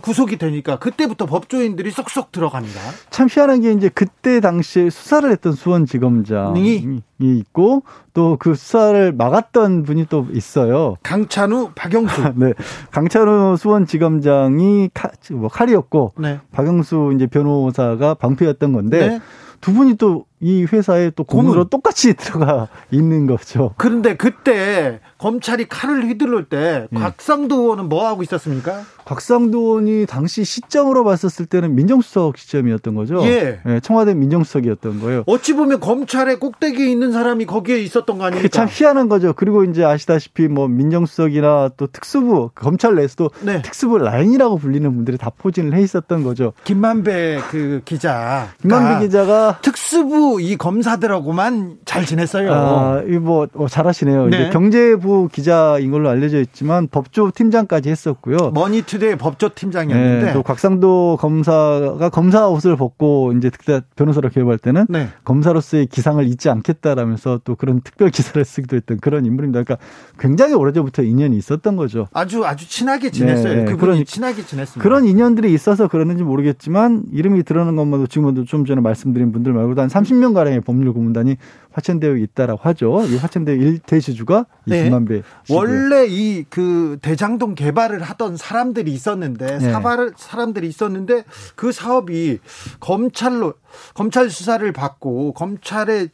구속이 되니까 그때부터 법조인들이 쏙쏙 들어갑니다. 참 희한한 게 이제 그때 당시에 수사를 했던 수원지검장이 있고 또 그 수사를 막았던 분이 또 있어요. 강찬우, 박영수. 네. 강찬우 수원지검장이 칼, 뭐 칼이었고 네. 박영수 이제 변호사가 방패였던 건데 네. 두 분이 또 이 회사에 또 고문으로 똑같이 들어가 있는 거죠. 그런데 그때 검찰이 칼을 휘두를 때 예. 곽상도 의원은 뭐 하고 있었습니까? 곽상도 의원이 당시 시점으로 봤었을 때는 민정수석 시점이었던 거죠. 예. 예 청와대 민정수석이었던 거예요. 어찌 보면 검찰의 꼭대기에 있는 사람이 거기에 있었던 거 아닙니까? 참 희한한 거죠. 그리고 이제 아시다시피 뭐 민정수석이나 또 특수부 검찰 내에서도 네. 특수부 라인이라고 불리는 분들이 다 포진을 해 있었던 거죠. 김만배 그 기자. 김만배 기자가 특수부 이 검사들하고만 잘 지냈어요. 아, 이뭐 어, 잘하시네요. 네. 이제 경제부 기자인 걸로 알려져 있지만 법조 팀장까지 했었고요. 머니투데이 법조 팀장이었는데 네, 또 곽상도 검사가 검사 옷을 벗고 이제 특사 변호사로 개업할 때는 네. 검사로서의 기상을 잊지 않겠다라면서 또 그런 특별 기사를 쓰기도 했던 그런 인물입니다. 그러니까 굉장히 오래전부터 인연이 있었던 거죠. 아주 아주 친하게 지냈어요. 네, 그분이 그런, 친하게 지냈습니다. 그런 인연들이 있어서 그러는지 모르겠지만 이름이 드러나는 것만도 지금도 좀 전에 말씀드린 분들 말고도 한 30명 가량의 법률 고문단이 화천대유에 있다라고 하죠. 이 화천대유 일대주주가 네. 씨 원래 이 그 대장동 개발을 하던 사람들이 있었는데 네. 사발 사람들이 있었는데 그 사업이 검찰로 검찰 수사를 받고 검찰의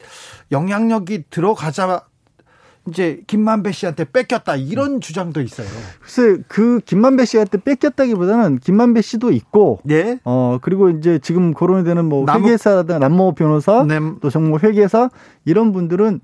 영향력이 들어가자 이제 김만배 씨한테 뺏겼다 이런 주장도 있어요. 글쎄 그 김만배 씨한테 뺏겼다기보다는 김만배 씨도 있고, 예. 어 그리고 이제 지금 거론이 되는 뭐 회계사라든가 남모 변호사, 네. 또 정모 회계사 이런 분들은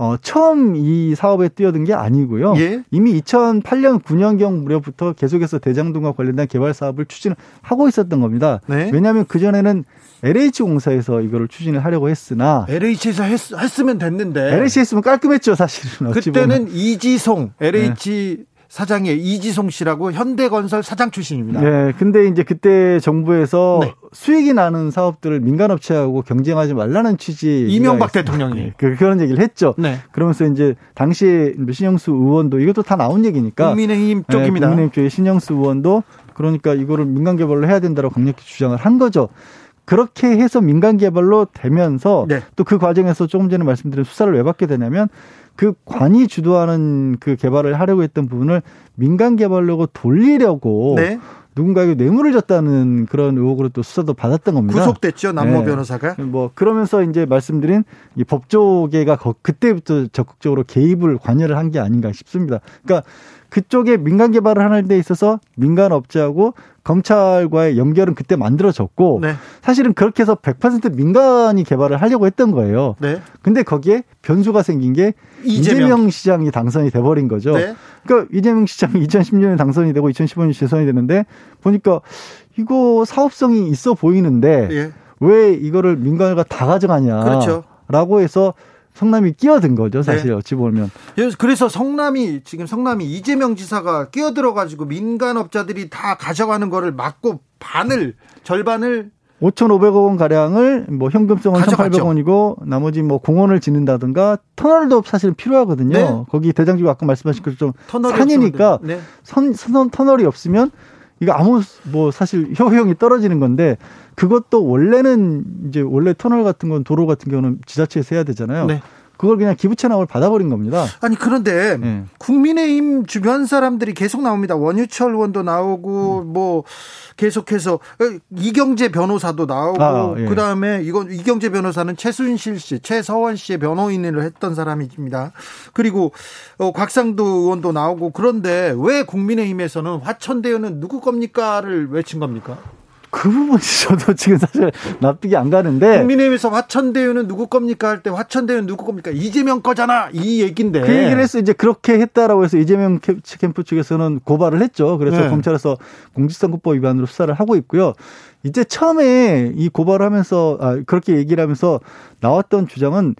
어, 처음 이 사업에 뛰어든 게 아니고요. 예? 이미 2008년 9년경 무렵부터 계속해서 대장동과 관련된 개발 사업을 추진을 하고 있었던 겁니다. 네? 왜냐하면 그전에는 LH 공사에서 이거를 추진을 하려고 했으나 LH에서 했, 으면 됐는데 LH 했으면 깔끔했죠 사실은. 그때는 이지송 LH 네. 사장의 이지송 씨라고 현대건설 사장 출신입니다. 네, 근데 이제 그때 정부에서 네. 수익이 나는 사업들을 민간업체하고 경쟁하지 말라는 취지 이명박 대통령이 네, 그, 그런 얘기를 했죠. 네. 그러면서 이제 당시에 신영수 의원도 이것도 다 나온 얘기니까 국민의힘 쪽입니다. 네, 국민의힘 쪽에 신영수 의원도 그러니까 이거를 민간 개발로 해야 된다고 강력히 주장을 한 거죠. 그렇게 해서 민간 개발로 되면서 네. 또그 과정에서 조금 전에 말씀드린 수사를 왜 받게 되냐면 그 관이 주도하는 그 개발을 하려고 했던 부분을 민간 개발로 돌리려고 네. 누군가에게 뇌물을 줬다는 그런 의혹으로 또 수사도 받았던 겁니다. 구속됐죠 남모 네. 변호사가. 뭐 그러면서 이제 말씀드린 이 법조계가 그때부터 적극적으로 개입을 관여를 한 게 아닌가 싶습니다. 그러니까 그쪽에 민간 개발을 하는 데 있어서 민간 업체하고 검찰과의 연결은 그때 만들어졌고 네. 사실은 그렇게 해서 100% 민간이 개발을 하려고 했던 거예요. 네. 근데 거기에 변수가 생긴 게 이재명, 이재명 시장이 당선이 돼 버린 거죠. 네. 그러니까 이재명 시장이 2010년에 당선이 되고 2015년에 재선이 되는데 보니까 이거 사업성이 있어 보이는데 예. 왜 이거를 민간과 다 가져가냐. 그렇죠. 라고 해서 성남이 끼어든 거죠, 사실 네. 어찌 보면. 그래서 성남이 지금 성남이 이재명 지사가 끼어들어 가지고 민간업자들이 다 가져가는 거를 막고 반을 절반을 5,500억 원 가량을 뭐 현금성은 1,800원이고 나머지 뭐 공원을 짓는다든가 터널도 사실 필요하거든요. 네. 거기 대장주가 아까 말씀하신 것처럼 좀 산이니까 네. 선, 선 터널이 없으면 이거 아무 뭐 사실 효용이 떨어지는 건데 그것도 원래는 이제 원래 터널 같은 건 도로 같은 경우는 지자체에서 해야 되잖아요. 네. 그걸 그냥 기부 체납을 받아버린 겁니다. 아니 그런데 네. 국민의힘 주변 사람들이 계속 나옵니다. 원유철 의원도 나오고 음. 뭐 계속해서 어, 이경재 변호사도 나오고 아, 예. 그다음에 이건 이경재 변호사는 최순실 씨, 최서원 씨의 변호인을 했던 사람입니다. 그리고 어, 곽상도 의원도 나오고 그런데 왜 국민의힘에서는 화천대유는 누구 겁니까를 외친 겁니까? 그 부분이 저도 지금 사실 납득이 안 가는데. 국민의힘에서 화천대유는 누구 겁니까 할 때 화천대유는 누구 겁니까? 이재명 거잖아. 이 얘기인데. 그 얘기를 해서 이제 그렇게 했다라고 해서 이재명 캠프 측에서는 고발을 했죠. 그래서 네. 검찰에서 공직선거법 위반으로 수사를 하고 있고요. 이제 처음에 이 고발을 하면서, 아, 그렇게 얘기를 하면서 나왔던 주장은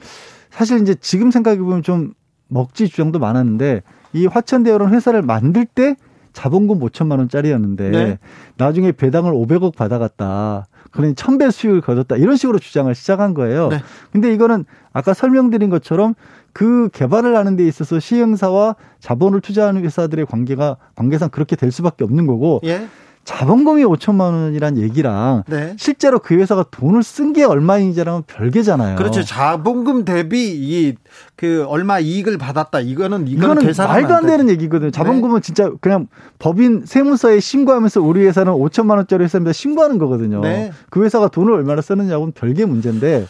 사실 이제 지금 생각해보면 좀 먹지 주장도 많았는데 이 화천대유라는 회사를 만들 때 자본금 5천만 원짜리였는데 네. 나중에 배당을 500억 받아갔다. 그러니 1000배 수익을 거뒀다. 이런 식으로 주장을 시작한 거예요. 네. 근데 이거는 아까 설명드린 것처럼 그 개발을 하는 데 있어서 시행사와 자본을 투자하는 회사들의 관계가 관계상 그렇게 될 수밖에 없는 거고 예. 자본금이 5천만 원이란 얘기랑 네. 실제로 그 회사가 돈을 쓴 게 얼마인지랑은 별개잖아요. 그렇죠. 자본금 대비 이 그 얼마 이익을 받았다. 이거는 이거는, 이거는 말도 안, 되는 얘기거든요. 자본금은 네. 진짜 그냥 법인 세무서에 신고하면서 우리 회사는 5천만 원짜리 회사입니다. 신고하는 거거든요. 네. 그 회사가 돈을 얼마나 쓰느냐고는 별개 문제인데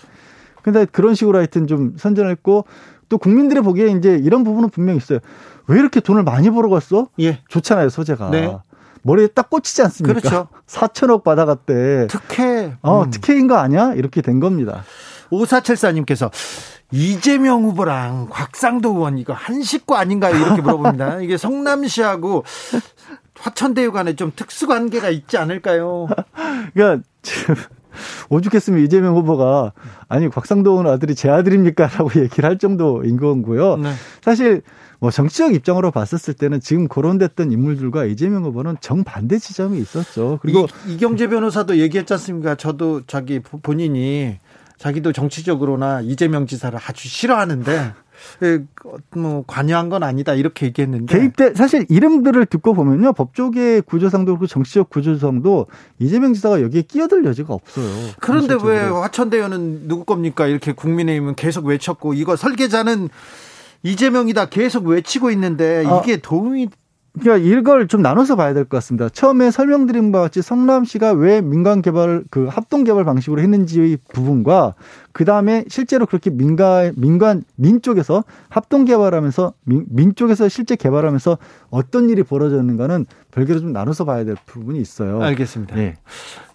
근데 그런 식으로 하여튼 좀 선전했고 또 국민들이 보기에 이제 이런 부분은 분명히 있어요. 왜 이렇게 돈을 많이 벌어 갔어? 예. 좋잖아요, 소재가. 네. 머리에 딱 꽂히지 않습니까? 그렇죠. 4천억 받아갔대. 특혜. 어, 음. 특혜인 거 아니야? 이렇게 된 겁니다. 5474님께서 이재명 후보랑 곽상도 의원 이거 한 식구 아닌가요? 이렇게 물어봅니다. 이게 성남시하고 화천대유 간에 좀 특수 관계가 있지 않을까요? 그러니까 지금 오죽했으면 이재명 후보가 아니 곽상도 의원 아들이 제 아들입니까라고 얘기를 할 정도인 거고요. 네. 사실 뭐 정치적 입장으로 봤었을 때는 지금 거론됐던 인물들과 이재명 후보는 정반대 지점이 있었죠. 그리고 이, 이경재 변호사도 얘기했지 않습니까? 저도 자기 본인이 자기도 정치적으로나 이재명 지사를 아주 싫어하는데 예, 뭐 관여한 건 아니다 이렇게 얘기했는데 개입돼 사실 이름들을 듣고 보면요 법조계 구조상도 그렇고 정치적 구조상도 이재명 지사가 여기에 끼어들 여지가 없어요. 그런데 왜 화천대유는 누구 겁니까 이렇게 국민의힘은 계속 외쳤고 이거 설계자는 이재명이다 계속 외치고 있는데 아, 이게 어, 도움이 그러니까 이걸 좀 나눠서 봐야 될 것 같습니다. 처음에 설명드린 바와 같이 성남시가 왜 민간 개발 그 합동 개발 방식으로 했는지의 부분과 그 다음에 실제로 그렇게 민간 민간 민 쪽에서 합동 개발하면서 민, 민 쪽에서 실제 개발하면서 어떤 일이 벌어졌는가는 별개로 좀 나눠서 봐야 될 부분이 있어요. 알겠습니다. 네.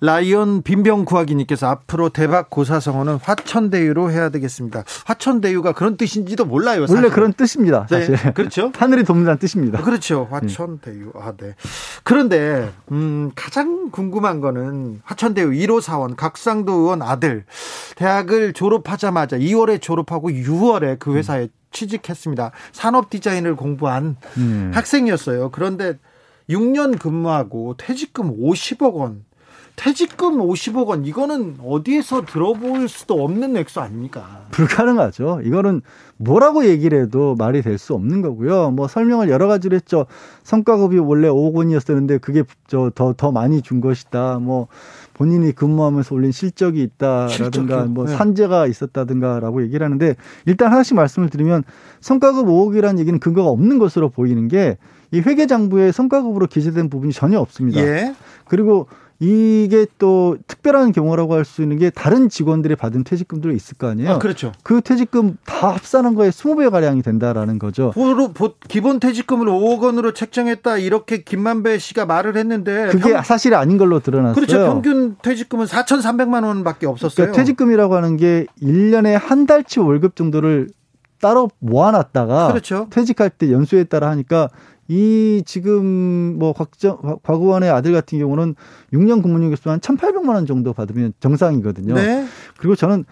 라이온 빈병 구하기님께서 앞으로 대박 고사성어는 화천대유로 해야 되겠습니다. 화천대유가 그런 뜻인지도 몰라요. 사실. 원래 그런 뜻입니다. 네, 사실. 네, 그렇죠. 하늘이 돕는다는 뜻입니다. 그렇죠. 화천대유. 아, 네. 그런데 음, 가장 궁금한 거는 화천대유 1호 사원 각상도 의원 아들 대학을 졸업하자마자 2월에 졸업하고 6월에 그 회사에 음. 취직했습니다. 산업 디자인을 공부한 음. 학생이었어요. 그런데 6년 근무하고 퇴직금 50억 원. 퇴직금 50억 원 이거는 어디에서 들어볼 수도 없는 액수 아닙니까? 불가능하죠. 이거는 뭐라고 얘기를 해도 말이 될 수 없는 거고요. 뭐 설명을 여러 가지로 했죠. 성과급이 원래 5억 원이었었는데 그게 저더더 더 많이 준 것이다. 뭐 본인이 근무하면서 올린 실적이 있다라든가 뭐 네. 산재가 있었다든가라고 얘기를 하는데 일단 하나씩 말씀을 드리면 성과급 5억이라는 얘기는 근거가 없는 것으로 보이는 게 이 회계장부에 성과급으로 기재된 부분이 전혀 없습니다. 예. 그리고 이게 또 특별한 경우라고 할 수 있는 게 다른 직원들이 받은 퇴직금들이 있을 거 아니에요. 아, 그렇죠. 그 퇴직금 다 합산한 거에 20배 가량이 된다라는 거죠. 보로, 보, 기본 퇴직금을 5억 원으로 책정했다 이렇게 김만배 씨가 말을 했는데 그게 평... 사실이 아닌 걸로 드러났어요. 그렇죠. 평균 퇴직금은 4,300만 원밖에 없었어요. 그러니까 퇴직금이라고 하는 게 1년에 한 달치 월급 정도를 따로 모아놨다가 그렇죠. 퇴직할 때 연수에 따라 하니까 이 지금 뭐 곽정 곽의원의 아들 같은 경우는 6년 근무료에서 한 1,800만 원 정도 받으면 정상이거든요. 네. 그리고 저는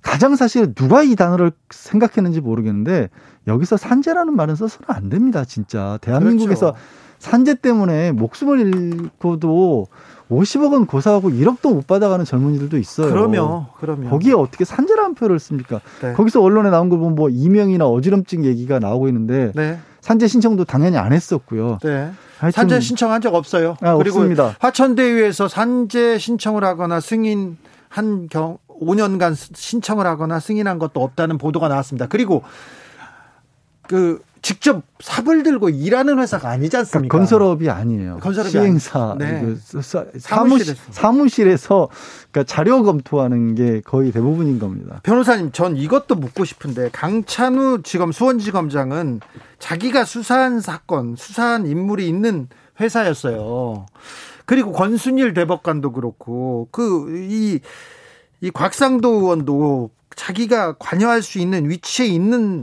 가장 사실 누가 이 단어를 생각했는지 모르겠는데 여기서 산재라는 말은 써서는 안 됩니다, 진짜. 대한민국에서 그렇죠. 산재 때문에 목숨을 잃고도 50억 원 고사하고 1억도 못 받아가는 젊은이들도 있어요. 그러면, 그러면. 거기에 어떻게 산재라는 표현을 씁니까? 네. 거기서 언론에 나온 거 보면 뭐 이명이나 어지럼증 얘기가 나오고 있는데 네. 산재 신청도 당연히 안 했었고요. 네. 산재 신청한 적 없어요. 아, 그리고 없습니다. 화천대유에서 산재 신청을 하거나 승인 한 경, 5년간 신청을 하거나 승인한 것도 없다는 보도가 나왔습니다. 그리고 그 직접 삽을 들고 일하는 회사가 아니지 그러니까 않습니까? 그러니까 건설업이 아니에요. 건설업이 시행사 네. 그 사무실에서. 사무실에서 그러니까 자료 검토하는 게 거의 대부분인 겁니다. 변호사님, 전 이것도 묻고 싶은데 강찬우 지금 수원지검장은 자기가 수사한 사건, 수사한 인물이 있는 회사였어요. 그리고 권순일 대법관도 그렇고 그이이 곽상도 의원도 자기가 관여할 수 있는 위치에 있는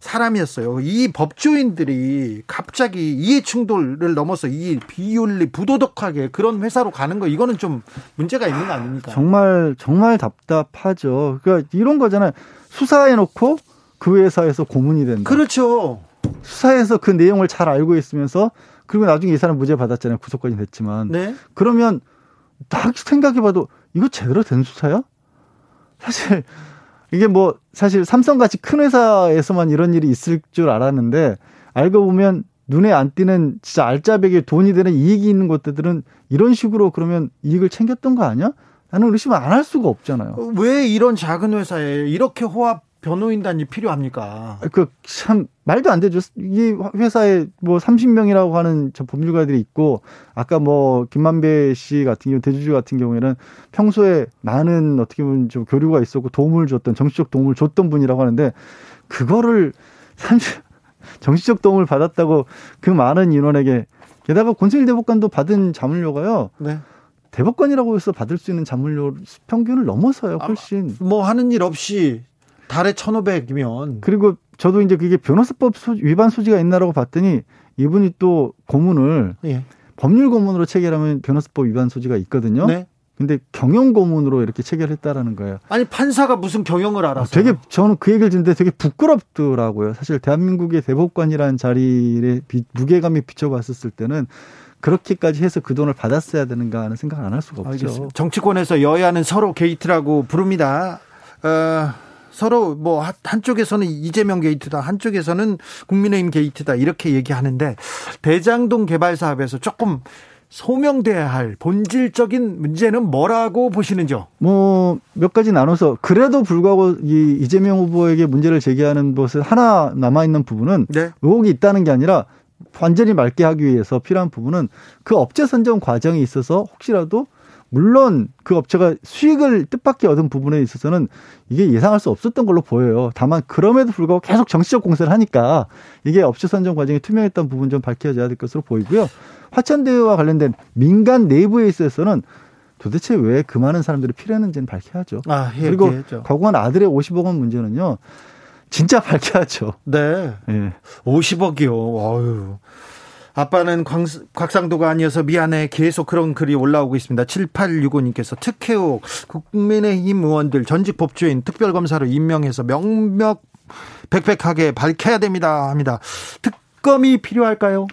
사람이었어요. 이 법조인들이 갑자기 이해 충돌을 넘어서 이 비윤리 부도덕하게 그런 회사로 가는 거 이거는 좀 문제가 있는 거 아닙니까? 정말 정말 답답하죠. 그러니까 이런 거잖아요. 수사해 놓고 그 회사에서 고문이 된다. 그렇죠. 수사해서 그 내용을 잘 알고 있으면서 그리고 나중에 이 사람 무죄 받았잖아요. 구속까지 됐지만. 네. 그러면 딱 생각해 봐도 이거 제대로 된 수사야? 사실 이게 뭐 사실 삼성같이 큰 회사에서만 이런 일이 있을 줄 알았는데 알고 보면 눈에 안 띄는 진짜 알짜배기 돈이 되는 이익이 있는 것들은 이런 식으로 그러면 이익을 챙겼던 거 아니야? 나는 의심을 안 할 수가 없잖아요. 왜 이런 작은 회사에 이렇게 호합 변호인단이 필요합니까? 그 참 말도 안 되죠. 이 회사에 뭐 30명이라고 하는 저 법률가들이 있고 아까 뭐 김만배 씨 같은 경우 대주주 같은 경우에는 평소에 많은 어떻게 보면 좀 교류가 있었고 도움을 줬던 정치적 도움을 줬던 분이라고 하는데 그거를 30 정치적 도움을 받았다고 그 많은 인원에게 게다가 권세일 대법관도 받은 자문료가요. 네. 대법관이라고 해서 받을 수 있는 자문료 평균을 넘어서요, 훨씬. 아, 뭐 하는 일 없이 달에 1,500이면 그리고 저도 이제 그게 변호사법 위반 소지가 있나라고 봤더니 이분이 또 고문을 예. 법률 고문으로 체결하면 변호사법 위반 소지가 있거든요. 네. 근데 경영 고문으로 이렇게 체결했다라는 거예요. 아니 판사가 무슨 경영을 알아서? 되게 저는 그 얘기를 듣는데 되게 부끄럽더라고요. 사실 대한민국의 대법관이라는 자리에 무게감이 비춰봤었을 때는 그렇게까지 해서 그 돈을 받았어야 되는가 하는 생각을 안할 수가 없죠. 알겠습니다. 정치권에서 여야는 서로 게이트라고 부릅니다. 어... 서로 뭐 한쪽에서는 이재명 게이트다, 한쪽에서는 국민의힘 게이트다 이렇게 얘기하는데 대장동 개발 사업에서 조금 소명돼야 할 본질적인 문제는 뭐라고 보시는지요? 뭐 몇 가지 나눠서 그래도 불구하고 이 이재명 후보에게 문제를 제기하는 것을 하나 남아 있는 부분은 네. 의혹이 있다는 게 아니라 완전히 맑게 하기 위해서 필요한 부분은 그 업체 선정 과정에 있어서 혹시라도 물론 그 업체가 수익을 뜻밖의 얻은 부분에 있어서는 이게 예상할 수 없었던 걸로 보여요. 다만 그럼에도 불구하고 계속 정치적 공세를 하니까 이게 업체 선정 과정이 투명했던 부분 좀 밝혀져야 될 것으로 보이고요. 화천대유와 관련된 민간 내부에 있어서는 도대체 왜 그 많은 사람들이 필요했는지는 밝혀야죠. 아, 예, 그리고 예, 과거한 아들의 50억 원 문제는요. 진짜 밝혀야죠. 네. 예. 50억이요. 어유. 아빠는 광, 곽상도가 아니어서 미안해. 계속 그런 글이 올라오고 있습니다. 7865님께서 특혜호 국민의힘 의원들 전직 법조인 특별검사로 임명해서 명명 백백하게 밝혀야 됩니다. 합니다. 특검이 필요할까요?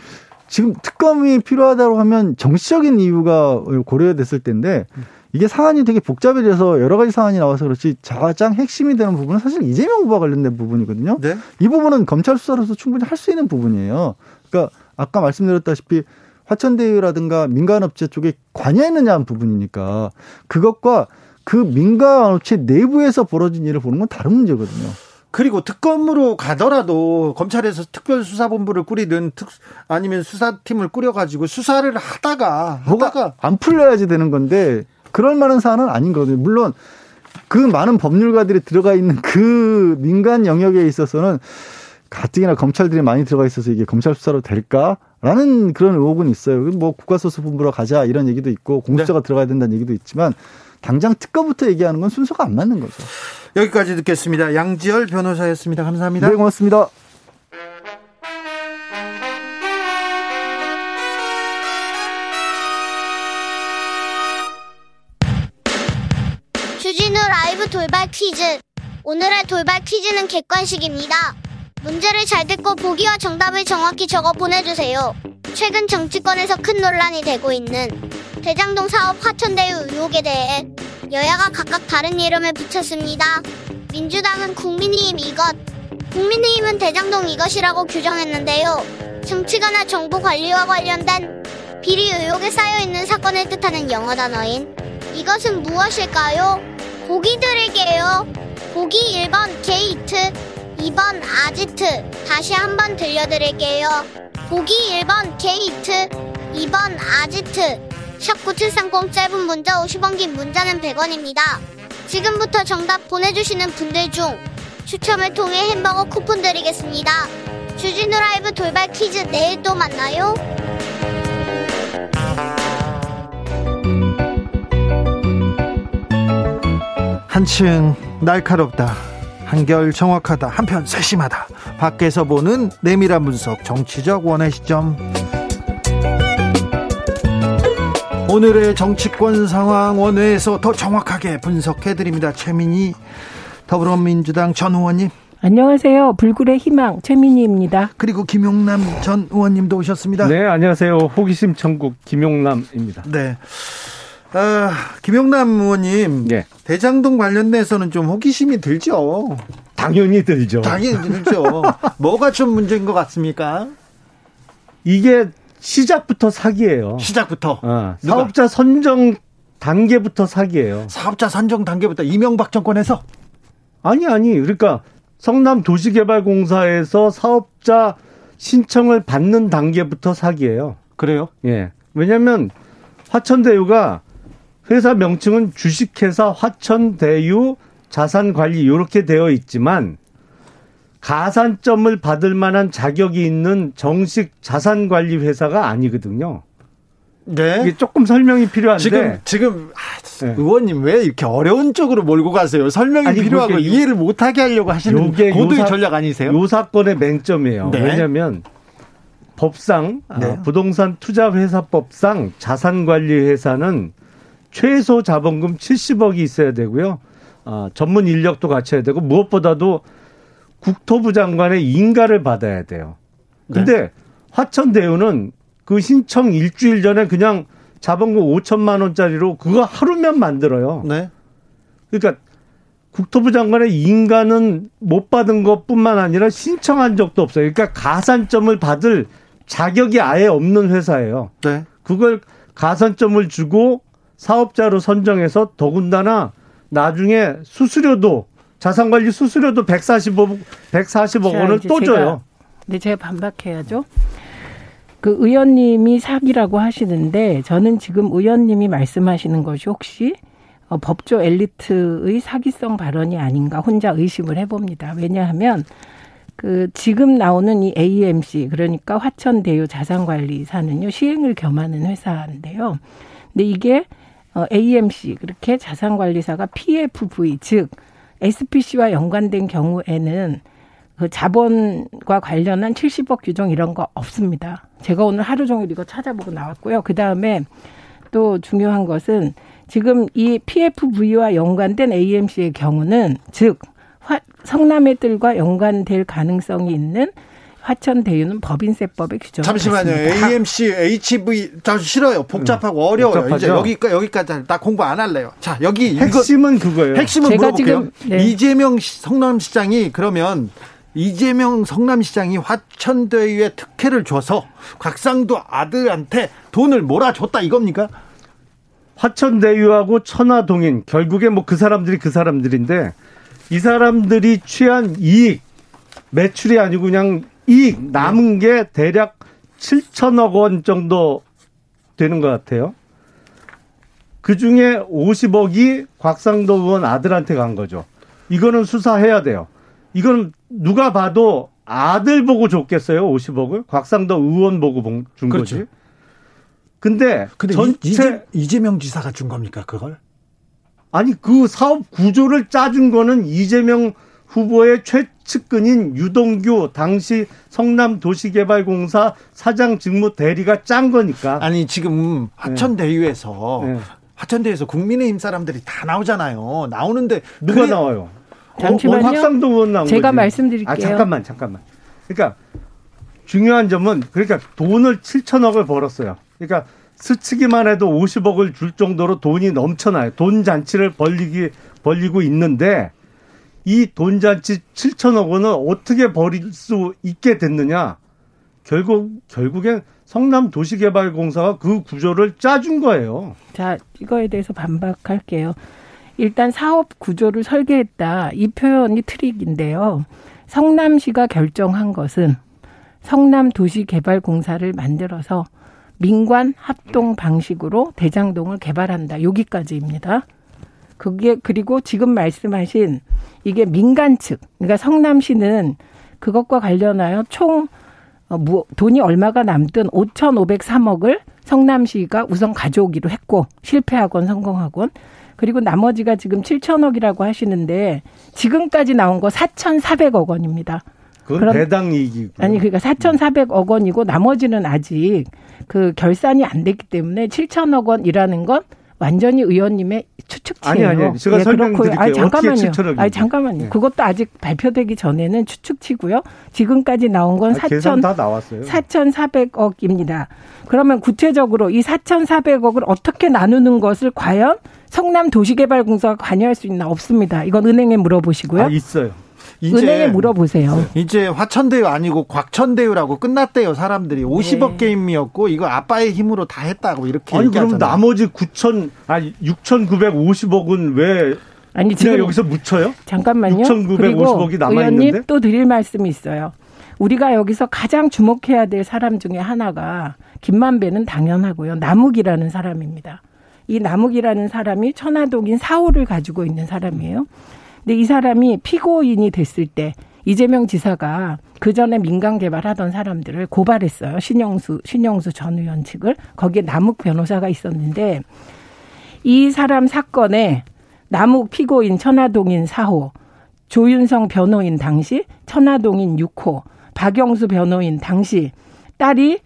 지금 특검이 필요하다고 하면 정치적인 이유가 고려됐을 텐데 이게 사안이 되게 복잡해 져서 여러 가지 사안이 나와서 그렇지 가장 핵심이 되는 부분은 사실 이재명 후보와 관련된 부분이거든요. 네? 이 부분은 검찰 수사로서 충분히 할 수 있는 부분이에요. 그러니까 아까 말씀드렸다시피 화천대유라든가 민간업체 쪽에 관여했느냐 하는 부분이니까 그것과 그 민간업체 내부에서 벌어진 일을 보는 건 다른 문제거든요. 그리고 특검으로 가더라도 검찰에서 특별수사본부를 꾸리든 특 아니면 수사팀을 꾸려가지고 수사를 하다가 하다가 안 풀려야지 되는 건데 그럴 만한 사안은 아닌 거거든요. 물론 그 많은 법률가들이 들어가 있는 그 민간 영역에 있어서는 가뜩이나 검찰들이 많이 들어가 있어서 이게 검찰 수사로 될까라는 그런 의혹은 있어요. 뭐 국가수사본부로 가자 이런 얘기도 있고 공수처가 네. 들어가야 된다는 얘기도 있지만 당장 특검부터 얘기하는 건 순서가 안 맞는 거죠. 여기까지 듣겠습니다. 양지열 변호사였습니다. 감사합니다. 네, 고맙습니다. 주진우 라이브 돌발 퀴즈. 오늘의 돌발 퀴즈는 객관식입니다. 문제를 잘 듣고 보기와 정답을 정확히 적어 보내주세요. 최근 정치권에서 큰 논란이 되고 있는 대장동 사업 화천대유 의혹에 대해 여야가 각각 다른 이름을 붙였습니다. 민주당은 국민의힘 이것, 국민의힘은 대장동 이것이라고 규정했는데요. 정치가나 정부 관리와 관련된 비리 의혹에 쌓여있는 사건을 뜻하는 영어 단어인 이것은 무엇일까요? 보기 드릴게요. 보기 1번 게이트, 2번 아지트. 다시 한번 들려드릴게요. 보기 1번 게이트, 2번 아지트. 샵9730 짧은 문자 50원 긴 문자는 100원입니다. 지금부터 정답 보내주시는 분들 중 추첨을 통해 햄버거 쿠폰 드리겠습니다. 주진우 라이브 돌발 퀴즈 내일 또 만나요. 한층 날카롭다. 한결 정확하다. 한편 세심하다. 밖에서 보는 내밀한 분석, 정치적 원의 시점. 오늘의 정치권 상황 원회에서 더 정확하게 분석해 드립니다. 최민희 더불어민주당 전 의원님. 안녕하세요. 불굴의 희망 최민희입니다. 그리고 김용남 전 의원님도 오셨습니다. 네, 안녕하세요. 호기심 천국 김용남입니다. 네. 아, 김용남 의원님. 네. 대장동 관련돼서는 좀 호기심이 들죠. 당연히 들죠. 당연히 들죠. 뭐가 좀 문제인 것 같습니까? 이게 시작부터 사기예요. 시작부터. 어, 사업자 선정 단계부터 사기예요. 사업자 선정 단계부터 이명박 정권에서 아니 아니 그러니까 성남 도시개발공사에서 사업자 신청을 받는 단계부터 사기예요. 그래요? 예. 왜냐하면 화천대유가 회사 명칭은 주식회사 화천대유 자산관리 이렇게 되어 있지만 가산점을 받을 만한 자격이 있는 정식 자산관리 회사가 아니거든요. 네. 이게 조금 설명이 필요한데 지금 지금 아, 네. 의원님 왜 이렇게 어려운 쪽으로 몰고 가세요? 설명이 아니, 필요하고 이해를 못하게 하려고 하시는 고도의 전략 아니세요? 요 사건의 맹점이에요. 네. 왜냐하면 법상 아, 네. 부동산 투자회사법상 자산관리회사는 최소 자본금 70억이 있어야 되고요. 아, 전문 인력도 갖춰야 되고 무엇보다도 국토부 장관의 인가를 받아야 돼요. 근데 네. 화천대유는 그 신청 일주일 전에 그냥 자본금 5천만 원짜리로 그거 하루면 만들어요. 네. 그러니까 국토부 장관의 인가는 못 받은 것뿐만 아니라 신청한 적도 없어요. 그러니까 가산점을 받을 자격이 아예 없는 회사예요. 네. 그걸 가산점을 주고 사업자로 선정해서 더군다나 나중에 수수료도 자산관리 수수료도 145 140억 원을 또 줘요. 네, 제가 반박해야죠. 그 의원님이 사기라고 하시는데 저는 지금 의원님이 말씀하시는 것이 혹시 어, 법조 엘리트의 사기성 발언이 아닌가 혼자 의심을 해봅니다. 왜냐하면 그 지금 나오는 이 AMC 그러니까 화천대유 자산관리사는요 시행을 겸하는 회사인데요. 근데 이게 어, AMC 그렇게 자산관리사가 PFV 즉 SPC와 연관된 경우에는 그 자본과 관련한 70억 규정 이런 거 없습니다. 제가 오늘 하루 종일 이거 찾아보고 나왔고요. 그 다음에 또 중요한 것은 지금 이 PFV와 연관된 AMC의 경우는 즉 성남의 뜰과 연관될 가능성이 있는 화천 대유는 법인세법에 규정. 잠시만요. AMC, HV 저 싫어요. 복잡하고 음, 어려워요. 복잡하죠? 이제 여기까지 여기까지 나 공부 안 할래요. 자 여기 핵심은 이거, 그거예요. 핵심은 제가 물어볼게요. 지금, 네. 이재명 성남시장이 그러면 이재명 성남시장이 화천대유에 특혜를 줘서 곽상도 아들한테 돈을 몰아줬다 이겁니까? 화천대유하고 천화동인 결국에 뭐 그 사람들이 그 사람들인데 이 사람들이 취한 이익 매출이 아니고 그냥 이익 남은 게 대략 7천억 원 정도 되는 것 같아요. 그 중에 50억이 곽상도 의원 아들한테 간 거죠. 이거는 수사해야 돼요. 이건 누가 봐도 아들 보고 줬겠어요, 50억을? 곽상도 의원 보고 준 그렇죠. 거지. 근데, 근데 전체 이재, 명 지사가 준 겁니까, 그걸? 아니, 그 사업 구조를 짜준 거는 이재명 후보의 최측근인 유동규 당시 성남도시개발공사 사장 직무 대리가 짠 거니까. 아니, 지금 화천대유에서 네. 화천대유에서 국민의힘 사람들이 다 나오잖아요. 나오는데 누가 그래, 나와요? 잠시만요. 확상도 의원 나온 제가 거지. 말씀드릴게요. 아 잠깐만 잠깐만. 그러니까 중요한 점은 그러니까 돈을 7천억을 벌었어요. 그러니까 스치기만 해도 50억을 줄 정도로 돈이 넘쳐나요. 돈 잔치를 벌리기 벌리고 있는데 이 돈 잔치 7천억 원을 어떻게 벌일 수 있게 됐느냐? 결국 결국엔 성남 도시개발공사가 그 구조를 짜준 거예요. 자, 이거에 대해서 반박할게요. 일단 사업 구조를 설계했다. 이 표현이 트릭인데요. 성남시가 결정한 것은 성남 도시개발공사를 만들어서 민관 합동 방식으로 대장동을 개발한다. 여기까지입니다. 그게 그리고 지금 말씀하신 이게 민간 측, 그러니까 성남시는 그것과 관련하여 총 어, 돈이 얼마가 남든 5,503억을 성남시가 우선 가져오기로 했고 실패하건 성공하건 그리고 나머지가 지금 7천억이라고 하시는데 지금까지 나온 거 4,400억 원입니다. 그건 배당 이익이고. 아니 그러니까 4,400억 원이고 나머지는 아직 그 결산이 안 됐기 때문에 7천억 원이라는 건 완전히 의원님의 추측치예요. 아니 아니 제가 예, 설명드릴게요. 아니 잠깐만요. 아니 잠깐만요. 네. 그것도 아직 발표되기 전에는 추측치고요. 지금까지 나온 건 4천 다 나왔어요. 4,400억입니다. 그러면 구체적으로 이 4,400억을 어떻게 나누는 것을 과연 성남 도시개발공사가 관여할 수 있나 없습니다. 이건 은행에 물어보시고요. 아, 있어요. 은행에 물어보세요. 이제 화천대유 아니고 곽천대유라고 끝났대요 사람들이 50억 네. 게임이었고 이거 아빠의 힘으로 다 했다고 이렇게 아니. 그럼 나머지 9천 아니 6,950억은 왜 아니 지금 여기서 묻혀요? 잠깐만요. 6,950억이 남아 있는데 또 드릴 말씀이 있어요. 우리가 여기서 가장 주목해야 될 사람 중에 하나가 김만배는 당연하고요. 남욱이라는 사람입니다. 이 남욱이라는 사람이 천화동인 사호를 가지고 있는 사람이에요. 근데 이 사람이 피고인이 됐을 때 이재명 지사가 그 전에 민간 개발하던 사람들을 고발했어요. 신영수 신영수 전 의원 측을 거기에 남욱 변호사가 있었는데 이 사람 사건에 남욱 피고인 천화동인 4호, 조윤성 변호인 당시 천화동인 6호, 박영수 변호인 당시 딸이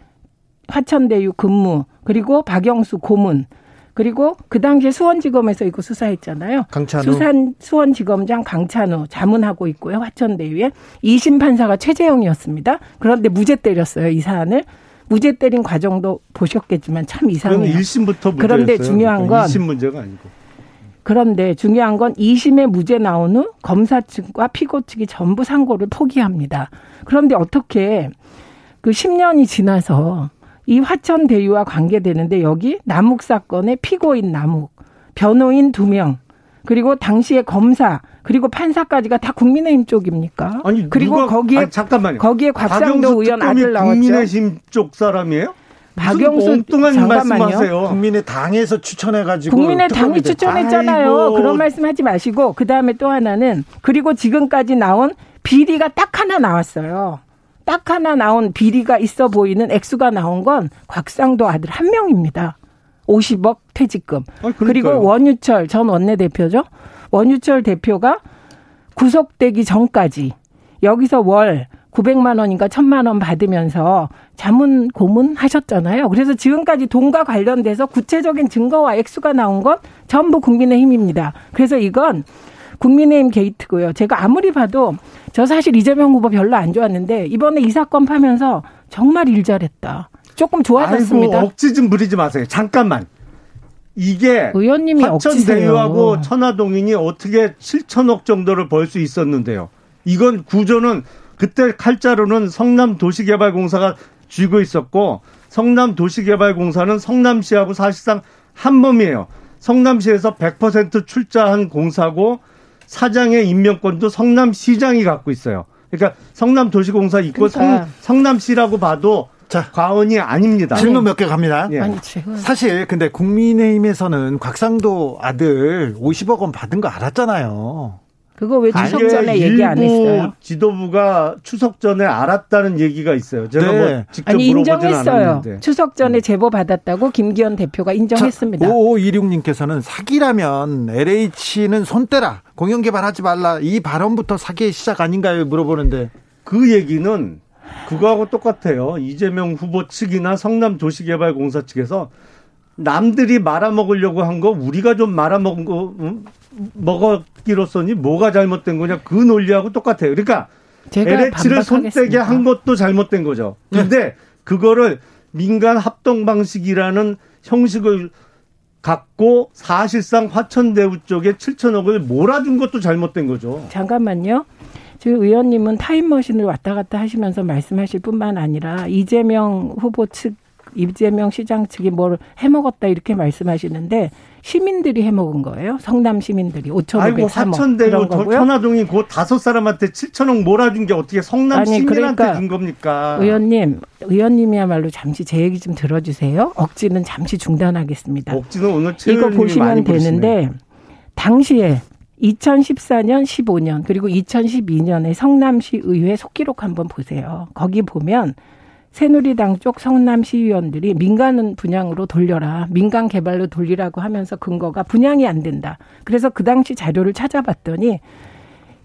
화천대유 근무 그리고 박영수 고문 그리고 그 당시에 수원지검에서 이거 수사했잖아요. 강찬우. 수산 수원지검장 강찬우 자문하고 있고요. 화천대유에 2심 판사가 최재형이었습니다. 그런데 무죄 때렸어요. 이 사안을. 무죄 때린 과정도 보셨겠지만 참 이상해요. 1심부터 그런데 중요한 건 2심 문제가 아니고. 그런데 중요한 건 2심에 무죄 나온 후 검사 측과 피고 측이 전부 상고를 포기합니다. 그런데 어떻게 그 10년이 지나서 이 화천 대유와 관계되는데 여기 남욱 사건의 피고인 남욱, 변호인 두 명, 그리고 당시의 검사 그리고 판사까지가 다 국민의힘 쪽입니까? 아니 그리고 누가, 거기에 아니, 잠깐만요. 거기에 곽상도 의원 아들 나왔죠. 국민의힘 쪽 사람이에요? 박영수 엉뚱한 잠깐만요. 말씀하세요. 국민의 당에서 추천해가지고 국민의 당이 추천했잖아요. 아이고. 그런 말씀하지 마시고 그 다음에 또 하나는 그리고 지금까지 나온 비리가 딱 하나 나왔어요. 딱 하나 나온 비리가 있어 보이는 액수가 나온 건 곽상도 아들 한 명입니다. 50억 퇴직금. 아, 그리고 원유철 전 원내대표죠. 원유철 대표가 구속되기 전까지 여기서 월 900만 원인가 1000만 원 받으면서 자문 고문 하셨잖아요. 그래서 지금까지 돈과 관련돼서 구체적인 증거와 액수가 나온 건 전부 국민의 힘입니다. 그래서 이건 국민의힘 게이트고요. 제가 아무리 봐도 저 사실 이재명 후보 별로 안 좋았는데 이번에 이 사건 파면서 정말 일 잘했다. 조금 좋아졌습니다. 아이고, 억지 좀 부리지 마세요. 잠깐만. 이게 의원님이 화천대유하고 천화동인이 어떻게 7천억 정도를 벌 수 있었는데요. 이건 구조는 그때 칼자루는 성남 도시개발공사가 쥐고 있었고 성남 도시개발공사는 성남시하고 사실상 한 몸이에요. 성남시에서 100% 출자한 공사고 사장의 임명권도 성남시장이 갖고 있어요. 그러니까 성남도시공사 있고 그러니까. 성, 남시라고 봐도 자, 과언이 아닙니다. 질문 몇 개 갑니다. 예. 아니, 사실 근데 국민의힘에서는 곽상도 아들 50억 원 받은 거 알았잖아요. 그거 왜 추석 전에 얘기 안 했어요? 지도부가 추석 전에 알았다는 얘기가 있어요. 제가 네. 뭐 직접 아니 인정했어요. 않았는데. 추석 전에 음. 제보 받았다고 김기현 대표가 인정했습니다. 5526님께서는 사기라면 LH는 손 떼라. 공영 개발하지 말라. 이 발언부터 사기의 시작 아닌가요? 물어보는데. 그 얘기는 그거하고 똑같아요. 이재명 후보 측이나 성남도시개발공사 측에서 남들이 말아먹으려고 한 거 우리가 좀 말아먹은 거 음? 먹었기로서니 뭐가 잘못된 거냐 그 논리하고 똑같아요. 그러니까 LH를 손떼게 한 것도 잘못된 거죠. 근데 네. 그거를 민간 합동 방식이라는 형식을 갖고 사실상 화천대우 쪽에 7천억을 몰아준 것도 잘못된 거죠. 잠깐만요. 지금 의원님은 타임머신을 왔다 갔다 하시면서 말씀하실 뿐만 아니라 이재명 후보 측 이재명 시장 측이 뭘 해먹었다 이렇게 말씀하시는데 시민들이 해먹은 거예요. 성남 시민들이 5,503억. 사천대로 천화동이 곧 다섯 사람한테 7천억 몰아준 게 어떻게 성남 아니, 시민한테 그러니까 준 겁니까? 의원님, 의원님이야말로 잠시 제 얘기 좀 들어주세요. 억지는 잠시 중단하겠습니다. 억지는 오늘 이거 보시면 되는데 당시에 2014년, 15년 그리고 2012년에 성남시 의회 속기록 한번 보세요. 거기 보면 새누리당 쪽 성남 시의원들이 민간 분양으로 돌려라. 민간 개발로 돌리라고 하면서 근거가 분양이 안 된다. 그래서 그 당시 자료를 찾아봤더니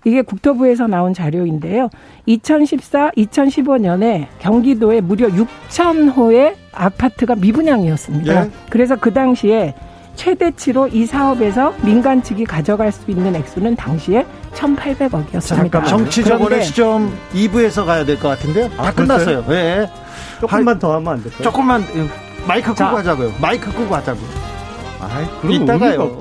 이게 국토부에서 나온 자료인데요. 2014, 2015년에 경기도에 무려 6천 호의 아파트가 미분양이었습니다. 예? 그래서 그 당시에 최대치로 이 사업에서 민간 측이 가져갈 수 있는 액수는 당시에 1,800억이었습니다. 잠깐 정치적으로 시점 2부에서 가야 될 것 같은데요. 다 아, 끝났어요. 예. 네. 조금만 더 하면 안 될까요? 조금만 마이크 끄고 자, 하자고요. 마이크 끄고 하자고요. 아, 그럼 이따가요.